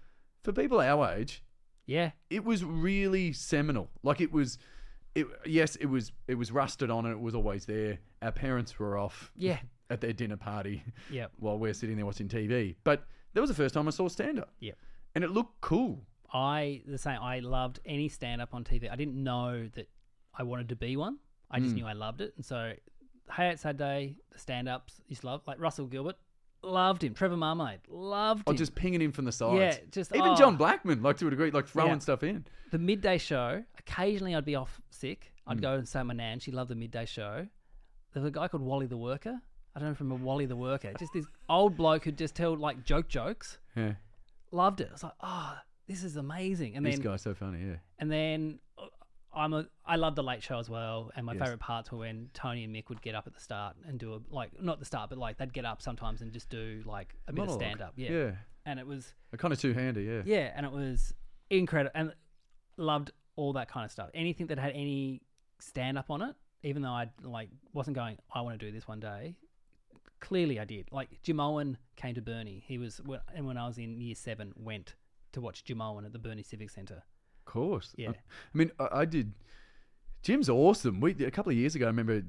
for people our age, Yeah. it was really seminal. Like it was, it yes, it was it was rusted on and it was always there. Our parents were off Yeah. at their dinner party Yeah. while we're sitting there watching TV. But that was the first time I saw stand up, Yeah. and it looked cool. I the same. I loved any stand up on TV. I didn't know that I wanted to be one. I just hmm. knew I loved it, and so Hey It's Saturday, the stand ups to love like Russell Gilbert, loved him. Trevor Marmalade, loved Oh, him. just pinging him from the sides. Yeah, just- even oh. John Blackman, like to a degree, like throwing Yeah. stuff in. the midday show. Occasionally, I'd be off sick. I'd hmm. go and say my nan. She loved the midday show. There was a guy called Wally the Worker. I don't know from a Wally the Worker. Just this old bloke who'd just tell like joke jokes. Yeah, Loved it. I was like, oh, this is amazing. And this then guy's so funny. Yeah, And then I'm a I love the late show as well. And my Yes. favorite parts were when Tony and Mick would get up at the start and do a like not the start, but like they'd get up sometimes and just do like a bit Monologue. of stand up. Yeah. yeah, And it was a kind of two hander. Yeah, yeah, and it was incredible and loved all that kind of stuff. Anything that had any stand up on it, even though I like wasn't going, I want to do this one day. Clearly, I did. Like Jimeoin came to Burnie. He was and when I was in year seven, went to watch Jimeoin at the Burnie Civic Centre. Of course. Yeah. I, I mean, I, I did. Jim's awesome. We a couple of years ago, I remember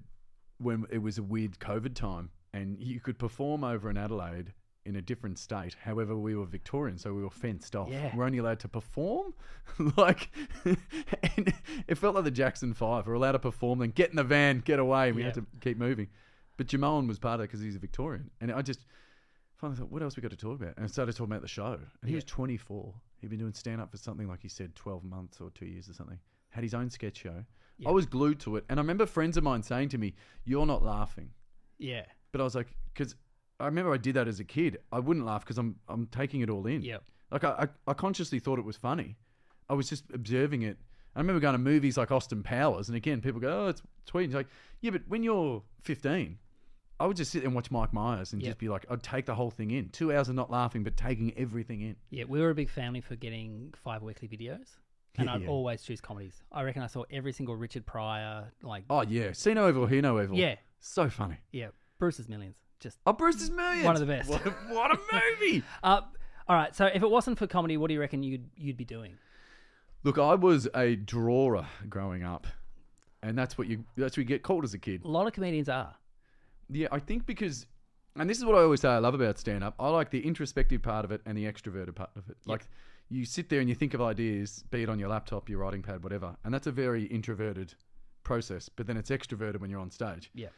when it was a weird COVID time, and you could perform over in Adelaide in a different state. However, we were Victorian, so we were fenced off. Yeah. We're only allowed to perform, like, and it felt like the Jackson Five. We're allowed to perform, then get in the van, get away. We had to keep moving. But Jimeoin was part of it because he's a Victorian, and I just finally thought, what else we got to talk about? And I started talking about the show. And he Yeah. was 24. He'd been doing stand up for something like he said, 12 months or two years or something. had his own sketch show. Yeah. I was glued to it, and I remember friends of mine saying to me, "You're not laughing," Yeah. but I was like, because I remember I did that as a kid. I wouldn't laugh because I'm I'm taking it all in. Yeah. Like I, I I consciously thought it was funny. I was just observing it. I remember going to movies like Austin Powers, and again, people go, "Oh, it's sweet." And it's like, yeah, but when you're 15, I would just sit there and watch Mike Myers and Yep. just be like, I'd take the whole thing in. Two hours of not laughing, but taking everything in. Yeah, we were a big family for getting five weekly videos. And Yeah, I'd yeah. always choose comedies. I reckon I saw every single Richard Pryor, like, Oh yeah, see no evil, hear no evil. yeah, so funny. yeah, Brewster's Millions. Just, Oh, Brewster's Millions, One of the best. What a, what a movie! uh, all right. So if it wasn't for comedy, what do you reckon you'd you'd be doing? Look, I was a drawer growing up, and that's what you that's what you get called as a kid. A lot of comedians are. Yeah, I think because, and this is what I always say I love about stand up. I like the introspective part of it and the extroverted part of it. Like you sit there and you think of ideas, be it on your laptop, your writing pad, whatever, and that's a very introverted process. But then it's extroverted when you're on stage. Yeah.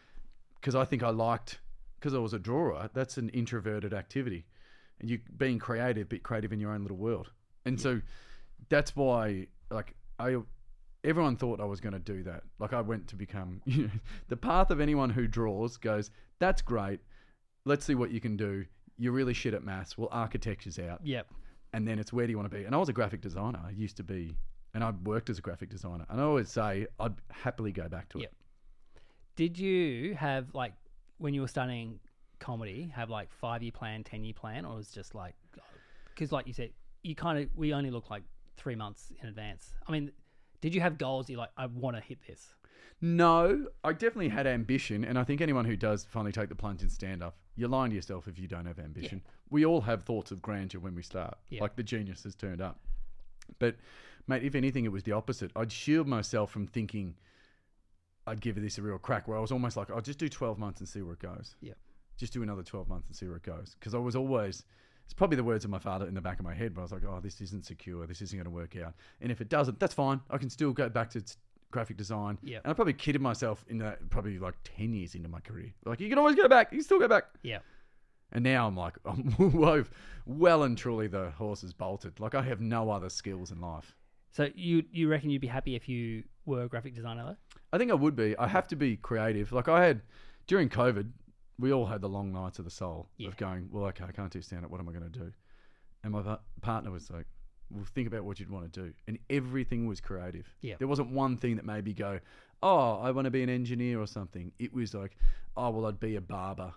Because I think I liked because I was a drawer. That's an introverted activity, and you being creative, but creative in your own little world. And so that's why, like I. Everyone thought I was going to do that. Like I went to become, you know, the path of anyone who draws goes, that's great. Let's see what you can do. You're really shit at maths. Well, architecture's out. Yep. And then it's where do you want to be? And I was a graphic designer. I used to be, and I worked as a graphic designer. And I always say I'd happily go back to it. Yep. Did you have like when you were studying comedy, have like five year plan, ten year plan, or was it just like because like you said, you kind of we only look like three months in advance. I mean, did you have goals? You like I want to hit this. No, I definitely had ambition, and I think anyone who does finally take the plunge and stand up, you're lying to yourself if you don't have ambition. We all have thoughts of grandeur when we start, Yeah. like the genius has turned up. But, mate, if anything, it was the opposite. I'd shield myself from thinking I'd give this a real crack, where I was almost like, I'll just do 12 months and see where it goes. Yeah. Just do another 12 months and see where it goes. Because I was always, it's probably the words of my father in the back of my head, but I was like, oh, this isn't secure. This isn't going to work out. And if it doesn't, that's fine. I can still go back to graphic design. Yeah. And I probably kidded myself in that probably like 10 years into my career. Like, you can always go back. You can still go back. Yeah. And now I'm like, I'm well, well and truly the horse is bolted. Like, I have no other skills in life. So you you reckon you'd be happy if you were a graphic designer though? I think I would be. I have to be creative. Like, I had, during COVID, we all had the long nights of the soul Yeah. of going, well, okay, I can't do stand up. What am I going to do? And my pa- partner was like, well, think about what you'd want to do. And everything was creative. Yeah. There wasn't one thing that made me go, oh, I want to be an engineer or something. It was like, oh, well, I'd be a barber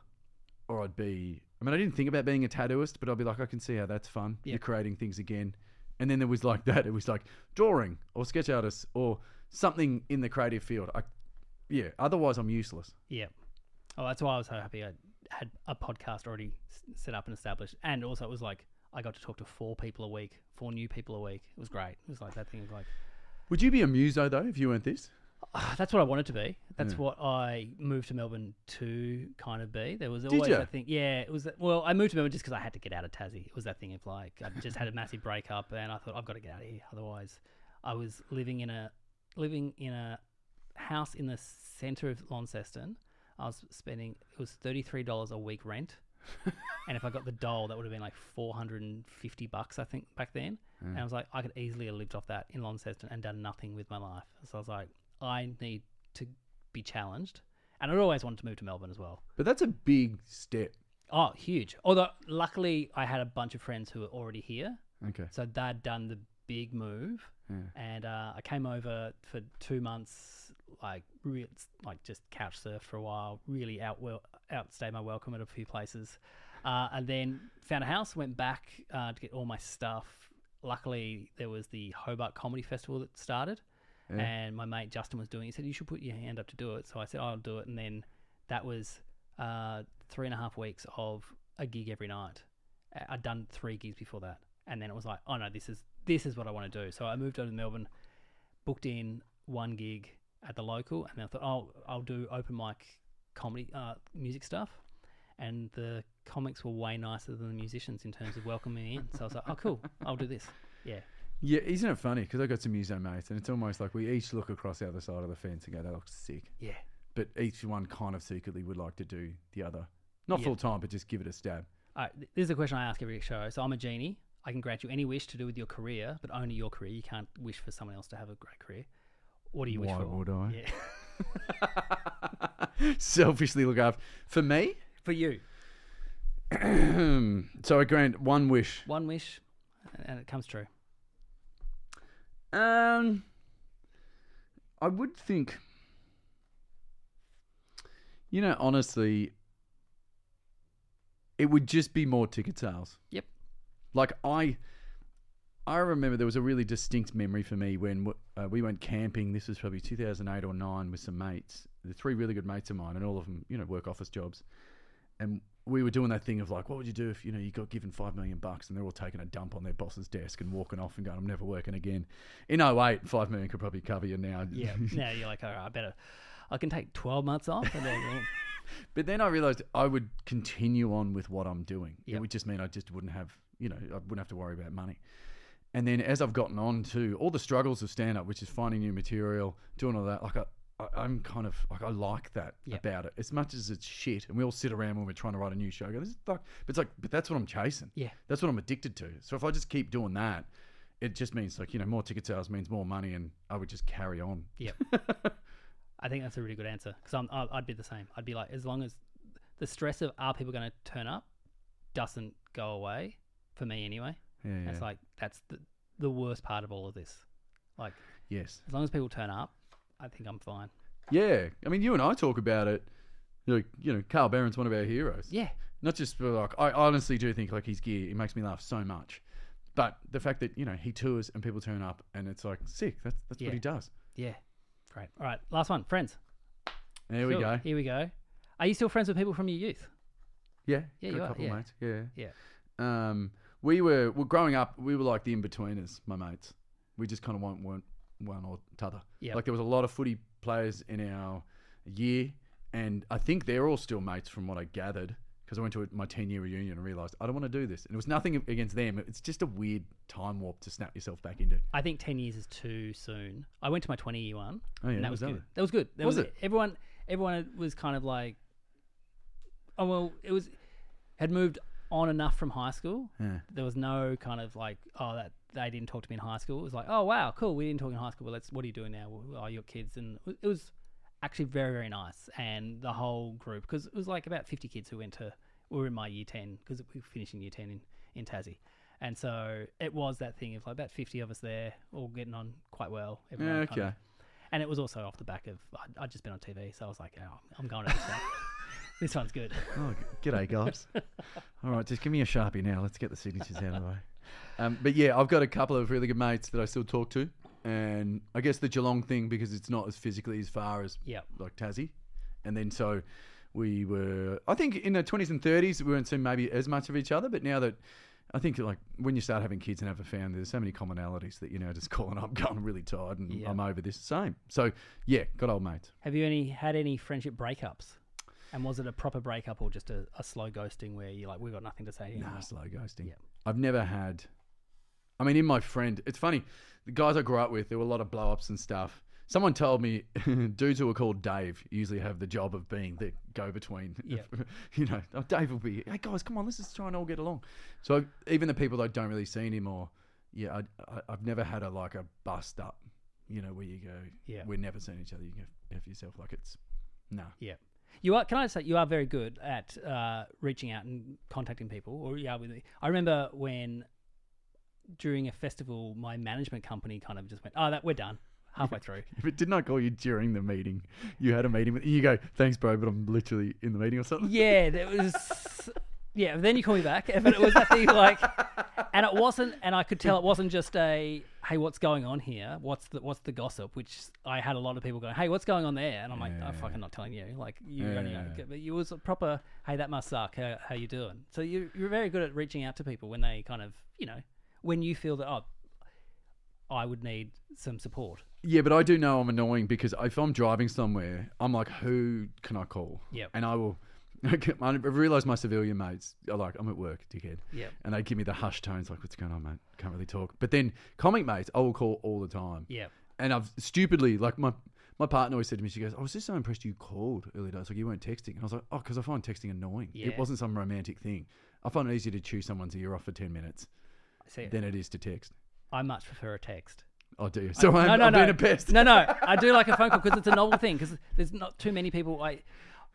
or I'd be, I mean, I didn't think about being a tattooist, but I'd be like, I can see how that's fun. Yeah. You're creating things again. And then there was like that. It was like drawing or sketch artist or something in the creative field. I, yeah. Otherwise, I'm useless. Yeah. Oh, that's why I was so happy I had a podcast already set up and established, and also it was like I got to talk to four people a week, four new people a week. It was great. It was like that thing of like Would you be a muso though if you weren't this? Ah, that's what I wanted to be. That's Yeah. what I moved to Melbourne to kind of be. There was Did always ya? that thing. Yeah, it was. Well, I moved to Melbourne just because I had to get out of Tassie. It was that thing of like I just had a massive breakup, and I thought I've got to get out of here. Otherwise, I was living in a living in a house in the centre of Launceston. I was spending it was thirty three dollars a week rent, and if I got the dole, that would have been like four hundred and fifty bucks, I think, back then. And I was like, I could easily have lived off that in Launceston and done nothing with my life. So I was like, I need to be challenged, and I'd always wanted to move to Melbourne as well. But that's a big step. Oh, huge! Although luckily, I had a bunch of friends who were already here, Okay. so they'd done the big move, Yeah. and uh, I came over for two months, like real, like just couch surfed for a while, really out well outstayed my welcome at a few places, uh, and then found a house, went back uh, to get all my stuff. Luckily, there was the Hobart Comedy Festival that started, Yeah. and my mate Justin was doing. it. He said you should put your hand up to do it, so I said I'll do it, and then that was uh, three and a half weeks of a gig every night. I'd done three gigs before that, and then it was like, oh no, this is this is what I want to do. So I moved over to Melbourne, booked in one gig at the local, and then I thought, oh, I'll do open mic comedy, uh, music stuff. And the comics were way nicer than the musicians in terms of welcoming me in. So I was like, oh, cool, I'll do this. Yeah, Yeah, isn't it funny? Because I got some muso mates, and it's almost like we each look across the other side of the fence and go, "That looks sick." yeah, But each one kind of secretly would like to do the other, not Yeah. full time, but just give it a stab. All right, this is a question I ask every show. So I'm a genie. I can grant you any wish to do with your career, but only your career. You can't wish for someone else to have a great career. What do you wish Why for? would I? Yeah. Selfishly look after. For me, For you, so I grant one wish. one wish, and it comes true. Um, I would think. You know, honestly, it would just be more ticket sales. Yep. Like I, I remember there was a really distinct memory for me when uh, we went camping. This was probably 2008 or nine with some mates. The three really good mates of mine, and all of them, you know, work office jobs. And we were doing that thing of like, what would you do if you know you got given five million bucks and they're all taking a dump on their boss's desk and walking off and going, I'm never working again. In 08, five million could probably cover you now. Yeah. now you're like, all right, I better. I can take twelve months off, and then But then I realized I would continue on with what I'm doing. It would just mean I just wouldn't have, you know, I wouldn't have to worry about money. And then as I've gotten on to all the struggles of stand up, which is finding new material, doing all that, like I, I, I'm kind of like I like that Yep. about it as much as it's shit. And we all sit around when we're trying to write a new show. Go, this is like, but it's like, but that's what I'm chasing. yeah, That's what I'm addicted to. So if I just keep doing that, it just means like you know more ticket sales means more money, and I would just carry on. Yep. I think that's a really good answer because I'm, I'd be the same. I'd be like, as long as the stress of are people going to turn up doesn't go away for me anyway. Yeah, like that's the the worst part of all of this. Like yes. as long as people turn up, I think I'm fine. Yeah, I mean, you and I talk about it. Like, you know, Carl Barron's one of our heroes. Yeah, Not just for like, I honestly do think like his gear, it makes me laugh so much. But the fact that you know he tours and people turn up and it's like sick. That's that's Yeah. what he does. yeah, great. All right, last one, friends. There we go. Here we go. Are you still friends with people from your youth? Yeah, Yeah, got you a are, couple yeah. of mates. Yeah, Yeah. Um, we were well growing up. We were like the in betweeners, my mates. We just kind of weren't, weren't one or t'other. Yep. Like there was a lot of footy players in our year, and I think they're all still mates from what I gathered. Because I went to a, my ten year reunion and realized I don't want to do this, and it was nothing against them. It's just a weird time warp to snap yourself back into. I think ten years is too soon. I went to my twenty year one. Oh yeah, and that was that good. That was good. That Was it? Everyone, everyone was kind of like, oh well, it was had moved on enough from high school. Yeah. There was no kind of like, oh, that they didn't talk to me in high school. It was like, oh wow, cool, we didn't talk in high school. but let's what are you doing now? Well, are your kids? And it was actually very very nice. And the whole group, because it was like about fifty kids who went to were in my year ten because we were finishing year ten in in Tassie. And so it was that thing of like about 50 of us there, all getting on quite well. Yeah, Everyone kind of- okay. and it was also off the back of I'd, I'd just been on TV, so I was like, oh, I'm going to this one's good. Oh, g'day, guys. All right, just give me a sharpie now. Let's get the signatures out of the way. Um, but yeah, I've got a couple of really good mates that I still talk to, and I guess the Geelong thing because it's not as physically as far as Yeah, like Tassie, and then so we were. I think in the twenties and thirties we weren't seeing maybe as much of each other, but now that I think like when you start having kids and have a family, there's so many commonalities that you know just calling up, going really tired and Yeah. I'm over this. Same. So yeah, got old mates. Have you any had any friendship breakups? And was it a proper breakup or just a, a slow ghosting where you're like, we've got nothing to say anymore? Nah, slow ghosting. Yeah. I've never had. I mean, in my friend, it's funny. The guys I grew up with, there were a lot of blow ups and stuff. Someone told me dudes who are called Dave usually have the job of being the go between. Yeah. you know, oh, Dave will be, hey guys, come on, let's just try and all get along. So even the people that I don't really see anymore, yeah, I, I, I've never had a like a bust up, you know, where you go, Yeah. we're never seeing each other. You go F yourself. Like it's, nah. Yeah. You are. Can I say you are very good at uh, reaching out and contacting people, or yeah, with me. I remember when during a festival, my management company kind of just went, "Oh, that we're done." Halfway through, But didn't I call you during the meeting? You had a meeting with you go, thanks, bro, but I'm literally in the meeting or something. yeah, there was. Yeah, then you call me back, but it was that thing like, and it wasn't, and I could tell it wasn't just a, hey, what's going on here? What's the what's the gossip? Which I had a lot of people going, hey, what's going on there? And I'm like, oh, Yeah. I'm fucking not telling you. Like you Yeah, only, yeah, yeah. but you was a proper, hey, that must suck. How how you doing? So you you're very good at reaching out to people when they kind of, you know, when you feel that oh, I would need some support. Yeah, but I do know I'm annoying because if I'm driving somewhere, I'm like, who can I call? Yep. And I will. I've realised my civilian mates are like, I'm at work, dickhead. Yep. And they give me the hush tones, like, what's going on, mate? Can't really talk. But then comic mates, I will call all the time. Yeah. And I've stupidly, like, my my partner always said to me, she goes, I was just so impressed you called earlier days. Like, you weren't texting. And I was like, oh, because I find texting annoying. Yeah. It wasn't some romantic thing. I find it easier to chew someone's ear off for 10 minutes See, than it is to text. I much prefer a text. Oh, do you? So I'm, no, no, I'm no. being a pest. No, no. I do like a phone call because it's a novel thing. Because there's not too many people. I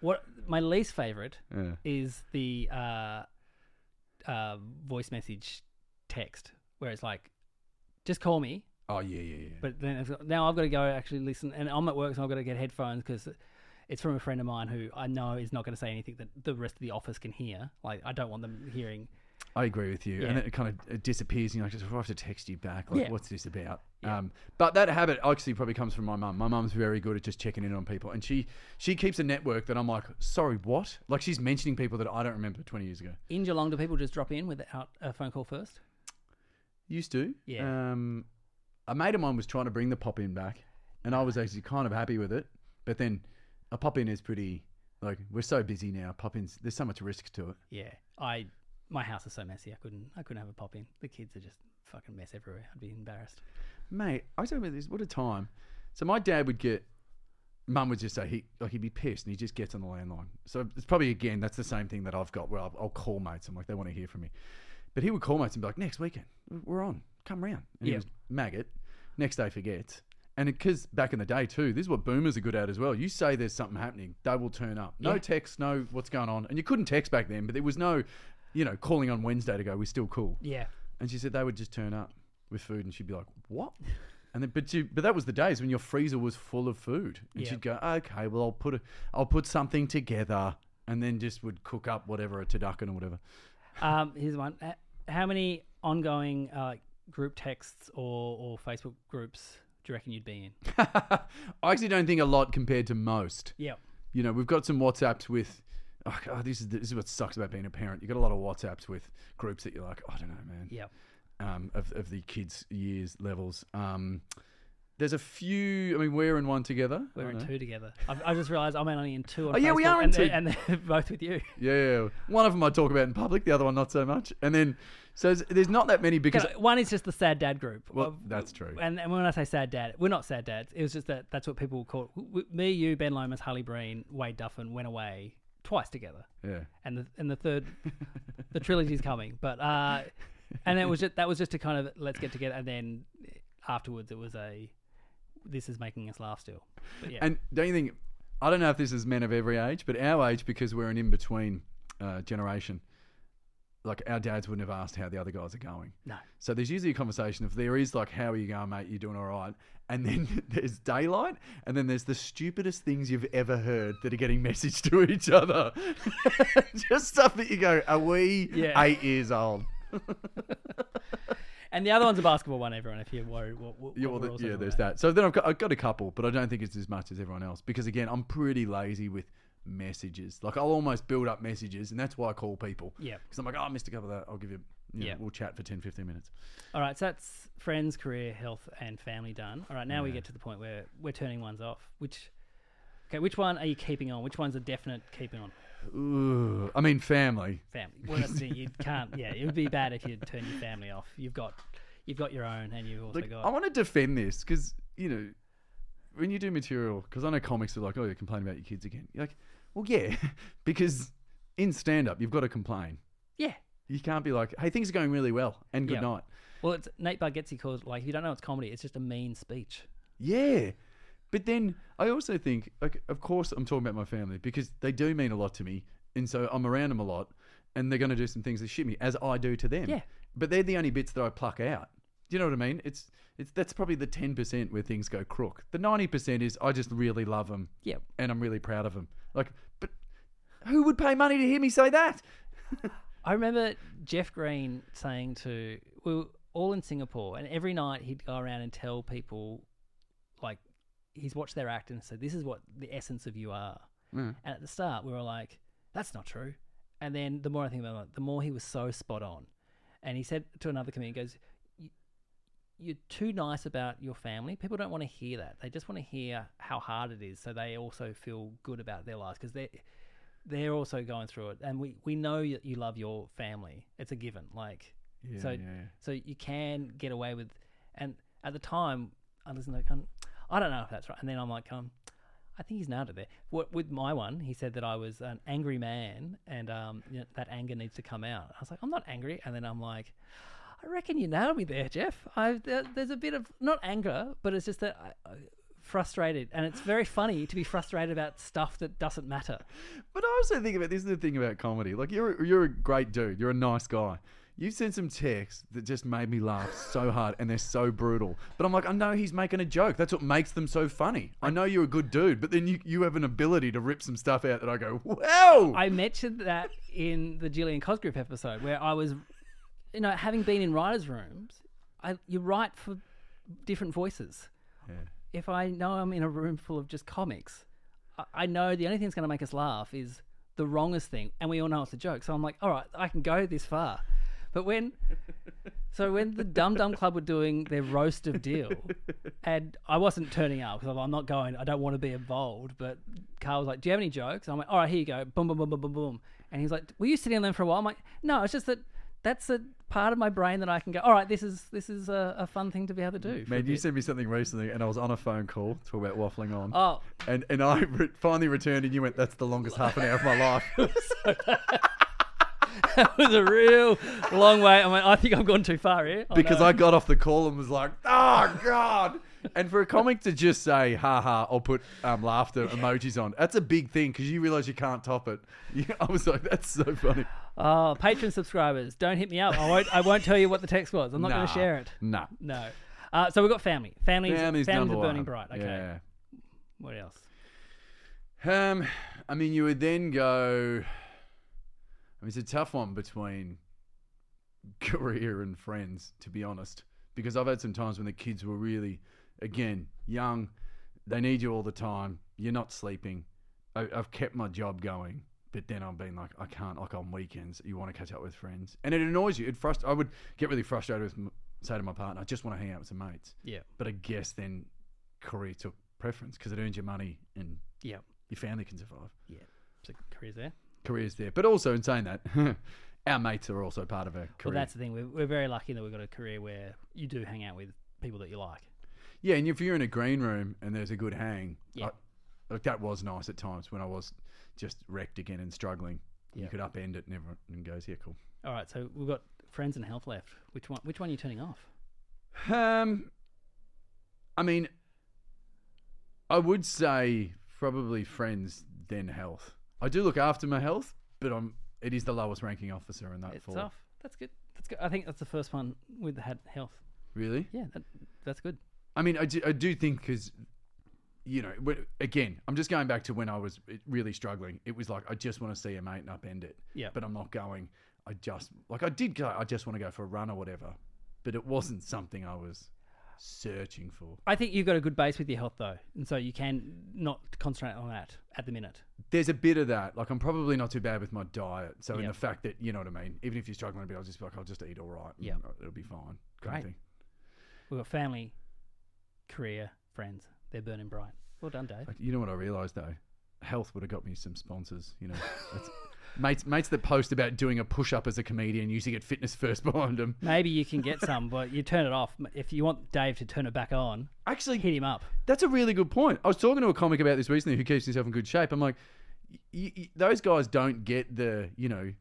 what my least favorite Yeah. is the uh, uh, voice message text where it's like, just call me. Oh yeah, yeah, yeah. But then it's, now I've got to go actually listen, and I'm at work, so I've got to get headphones because it's from a friend of mine who I know is not going to say anything that the rest of the office can hear. Like I don't want them hearing. I agree with you. And Yeah. then it kind of it disappears, and you're like, just I have to text you back. Like, Yeah. what's this about? Yeah. Um, but that habit actually probably comes from my mum. My mum's very good at just checking in on people, and she she keeps a network that I'm like, sorry, what? Like she's mentioning people that I don't remember 20 years ago. In Geelong, do people just drop in without a phone call first? Used to. Yeah. Um, a mate of mine was trying to bring the pop in back, and I was actually kind of happy with it. But then a pop in is pretty like we're so busy now. Pop ins, there's so much risk to it. Yeah, I my house is so messy. I couldn't I couldn't have a pop in. The kids are just fucking mess everywhere. I'd be embarrassed. Mate, I was talking about this, what a time. So my dad would get, mum would just say he like he'd be pissed, and he just gets on the landline. So it's probably again that's the same thing that I've got where I'll, I'll call mates. I'm like they want to hear from me, but he would call mates and be like, next weekend we're on, come round. And he Yeah. was maggot. Next day forgets. And because back in the day too, this is what boomers are good at as well. You say there's something happening, they will turn up. No Yeah. text, no what's going on, and you couldn't text back then, but there was no, you know, calling on Wednesday to go. We're still cool. Yeah, And she said they would just turn up with food, and she'd be like, "What?" And then, but you, but that was the days when your freezer was full of food, and Yeah. she'd go, "Okay, well, I'll put a, I'll put something together," and then just would cook up whatever a turducken or whatever. Um, here's one. How many ongoing uh, group texts or, or Facebook groups do you reckon you'd be in? I actually don't think a lot compared to most. Yeah. You know, we've got some WhatsApps with. Oh, God, this is this is what sucks about being a parent. You got a lot of WhatsApps with groups that you're like, I don't know, man. Yeah. um, of, of the kids' years levels. Um, there's a few. I mean, we're in one together. We're in know. two together. I've, I just realised I'm only in two. Oh, yeah, we are in and two. they're- and they're both with you. Yeah, yeah. One of them I talk about in public, the other one not so much. And then, so there's, not that many because. One is just the sad dad group. Well, that's true. And, and when I say sad dad, we're not sad dads. It was just that that's what people call w- me, you, Ben Lomas, Harley Breen, Wade Duffin went away twice together, Yeah. and the and the third, the trilogy's coming. But uh, and it was just that was just to kind of let's get together, and then afterwards it was a this is making us laugh still. But yeah, And don't you think? I don't know if this is men of every age, but our age, because we're an in between uh, generation, like our dads wouldn't have asked how the other guys are going. no, So there's usually a conversation if there is like, "How are you going, mate? You're doing all right?" And then there's daylight, and then there's the stupidest things you've ever heard that are getting messaged to each other. Just stuff that you go, "Are we Yeah. eight years old?" and the other one's a basketball one. Everyone, if you're worried, what, what, Yeah, well, we're th- also yeah. There's about. that. So then I've got, I've got a couple, but I don't think it's as much as everyone else because again, I'm pretty lazy with messages. Like I'll almost build up messages, and that's why I call people. Yeah. Because I'm like, "Oh, I missed a couple of that. I'll give you." you know, Yeah. we'll chat for 10, 15 minutes. All right, so that's friends, career, health, and family done. All right, now we get to the point where we're turning ones off. Which, okay, which one are you keeping on? Which one's a definite keeping on? Ooh, I mean, family. Family. Well, that's the, you can't. Yeah, it would be bad if you turn your family off. You've got, you've got your own, and you've also got. I want to defend this because you know when you do material, because I know comics are like, oh, you're complaining about your kids again. You're like, well, yeah, because in stand up, you've got to complain. yeah. You can't be like, hey, things are going really well and good Yeah. night. Well, it's Nate Bargatze calls like if you don't know it's comedy, it's just a mean speech. Yeah. But then I also think, like, of course, I'm talking about my family because they do mean a lot to me. And so I'm around them a lot and they're going to do some things that shit me as I do to them. Yeah. But they're the only bits that I pluck out. Do you know what I mean? It's, it's, that's probably the 10% where things go crook. The 90% is I just really love them Yeah. and I'm really proud of them. Like, who would pay money to hear me say that? I remember Jeff Green saying to we were all in Singapore, and every night he'd go around and tell people, like, he's watched their act and said, "This is what the essence of you are." Mm. And at the start, we were like, "That's not true." And then the more I think about it, the more he was so spot on. And he said to another comedian, he "Goes, "You- you're too nice about your family. People don't want to hear that. They just want to hear how hard it is, so they also feel good about their lives because they." They're also going through it, and we, we know that you love your family. It's a given. Like, Yeah, so yeah, so you can get away with, and at the time I listened to, um, I don't know if that's right, and then I'm like, um, I think he's nailed it there. What with my one, he said that I was an angry man, and um, you know, that anger needs to come out. I was like, I'm not angry, and then I'm like, I I reckon you nailed me there, Jeff. I there, there's a bit of not anger, but it's just that I, I, frustrated, and it's very funny to be frustrated about stuff that doesn't matter. But I also think about this is the thing about comedy. Like you're you're a great dude. You're a nice guy. You sent some texts that just made me laugh so hard, and they're so brutal. But I'm like, I know he's making a joke. That's what makes them so funny. I know you're a good dude, but then you you have an ability to rip some stuff out that I go, wow. I mentioned that in the Gillian Cosgriff episode where I was, you know, having been in writers' rooms, I, you write for different voices. Yeah. If I know I'm in a room full of just comics, I, I know the only thing that's going to make us laugh is the wrongest thing, and we all know it's a joke. So I'm like, all right, I can go this far. But when, so when the Dum Dum Club were doing their roast of Deal, and I wasn't turning up because I'm not going. I don't want to be involved. But Carl was like, "Do you have any jokes?" I'm like, "All right, here you go." Boom, boom, boom, boom, boom, boom. And he's like, "Were you sitting on them for a while?" I'm like, "No, it's just that." That's a part of my brain that I can go. All right, this is this is a, a fun thing to be able to do. Man, you sent me something recently, and I was on a phone call talking about waffling on. Oh, And and I re- finally returned, and you went, "That's the longest half an hour of my life." that was a real long way. I mean, I think I've gone too far here. Oh, because no. I got off the call and was like, "Oh God!" And for a comic to just say "ha ha" or put um, laughter emojis on, that's a big thing because you realize you can't top it. Yeah, I was like, "That's so funny." Oh, Patreon subscribers, don't hit me up. I won't. I won't tell you what the text was. I'm not going to share it. Nah. No. Uh, so we've got family. Families. Family's families number are burning one. bright. Okay. Yeah. What else? Um, I mean, you would then go. I mean, it's a tough one between career and friends, to be honest, because I've had some times when the kids were really, again, young. They need you all the time. You're not sleeping. I, I've kept my job going, but then I've been like, I can't. Like on weekends, you want to catch up with friends, and it annoys you. It frust- I would get really frustrated with m- say to my partner, I just want to hang out with some mates. Yeah. But I guess then career took preference because it earns you money and Yeah. your family can survive. Yeah. So careers there. Careers there. But also in saying that, our mates are also part of our Well, that's the thing. We're, we're very lucky that we've got a career where you do hang out with people that you like. Yeah, and if you're in a green room and there's a good hang, Yeah. I- like that was nice at times when I was just wrecked again and struggling. Yeah. You could upend it and everyone goes, yeah, cool. All right. So we've got friends and health left. Which one? Which one are you turning off? Um, I mean, I would say probably friends then health. I do look after my health, but I'm it is the lowest ranking officer in that It's four. off. That's good. That's good. I think that's the first one with had health. Really? Yeah. That, that's good. I mean, I do, I do think because, you know, again, I'm just going back to when I was eh, really struggling. It was like I just want to see a mate and upend it. Yeah. But I'm not going. I just like I did go. I just want to go for a run or whatever. But it wasn't something I was searching for. I think you've got a good base with your health though, and so you can not concentrate on that at the minute. There's a bit of that. Like I'm probably not too bad with my diet. So in the fact that you know what I mean. Even if you're struggling a bit, I'll just be like, I'll just eat all right. Yeah. It'll be fine. Great. thing. We've got family, career, friends. They're burning bright. Well done, Dave. You know what I realised though? Health would have got me some sponsors. You know, That's, mates mates that post about doing a push up as a comedian using it fitness first behind them. Maybe you can get some, but you turn it off. If you want Dave to turn it back on, Actually, hit him up. that's a really good point. I was talking to a comic about this recently who keeps himself in good shape. I'm like, y- y- those guys don't get the you know.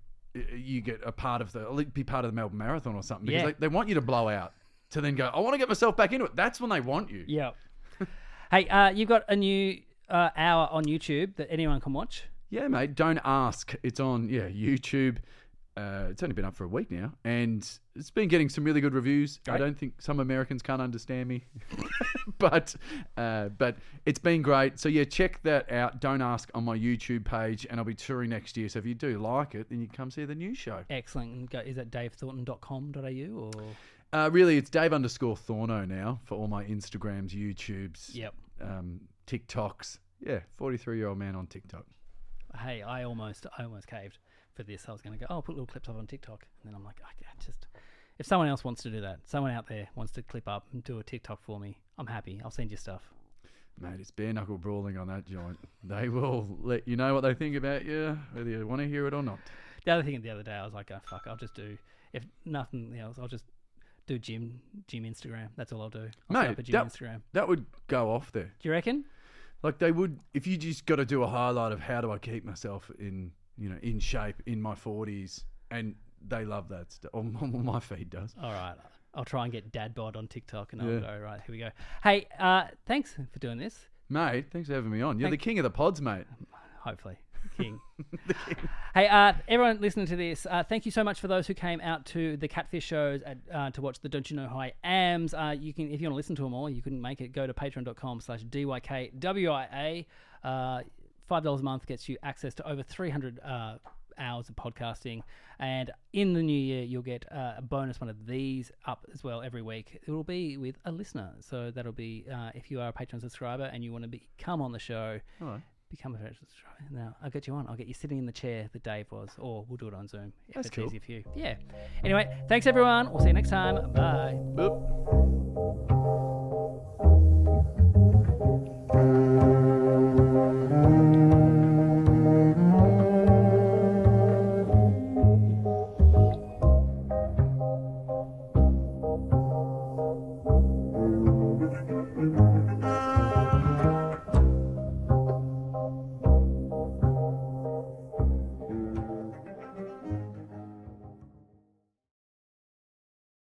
You get a part of the be part of the Melbourne Marathon or something because Yeah. they, they want you to blow out to then go. I want to get myself back into it. That's when they want you. Yeah. hey, uh, you've got a new uh, hour on YouTube that anyone can watch. Yeah, mate. Don't ask. It's on yeah YouTube. Uh, it's only been up for a week now, and it's been getting some really good reviews. I don't think some Americans can't understand me, but uh, but it's been great. So yeah, check that out. Don't ask on my YouTube page, and I'll be touring next year. So if you do like it, then you come see the new show. Excellent. Is that davethornton.com.au or? Uh, really, it's Dave underscore Thorno now for all my Instagrams, YouTubes, Yep. um, TikToks. Yeah, forty-three year old man on TikTok. Hey, I almost, I almost caved for this. I was going to go, oh, I'll put little clips up on TikTok, and then I'm like, I can't just. If someone else wants to do that, someone out there wants to clip up and do a TikTok for me, I'm happy. I'll send you stuff. Mate, it's bare knuckle brawling on that joint. They will let you know what they think about you, whether you want to hear it or not. The other thing the other day, I was like, oh, fuck, I'll just do, if nothing else, I'll just do gym, gym Instagram. That's all I'll do. I'll set up a gym that- Instagram. That would go off there. Do you reckon? Like they would, if you just got to do a highlight of how do I keep myself in, you know, in shape in my forties, and they love that stuff. Or my feed does. All right. I'll try and get dad bod on TikTok and Yeah. I'll go, right, here we go. Hey, uh, thanks for doing this. Mate, thanks for having me on. You're Thank- the king of the pods, mate. hopefully. King. king. Hey, uh, everyone listening to this, uh, thank you so much for those who came out to the Catfish shows at, uh, to watch the Don't You Know Who I Ams. Uh, you can, if you want to listen to them all, you couldn't make it. Go to patreon.com slash DYKWIA. Uh, $5 a month gets you access to over 300 uh, hours of podcasting. And in the new year, you'll get uh, a bonus one of these up as well every week. It will be with a listener. So that'll be uh, if you are a Patreon subscriber and you want to become on the show, All right become a virtual try. Now I'll get you on. I'll get you sitting in the chair that Dave was, or we'll do it on Zoom if That's it's cool. easier for you. Yeah. Anyway, thanks everyone. We'll see you next time. Bye. Boop.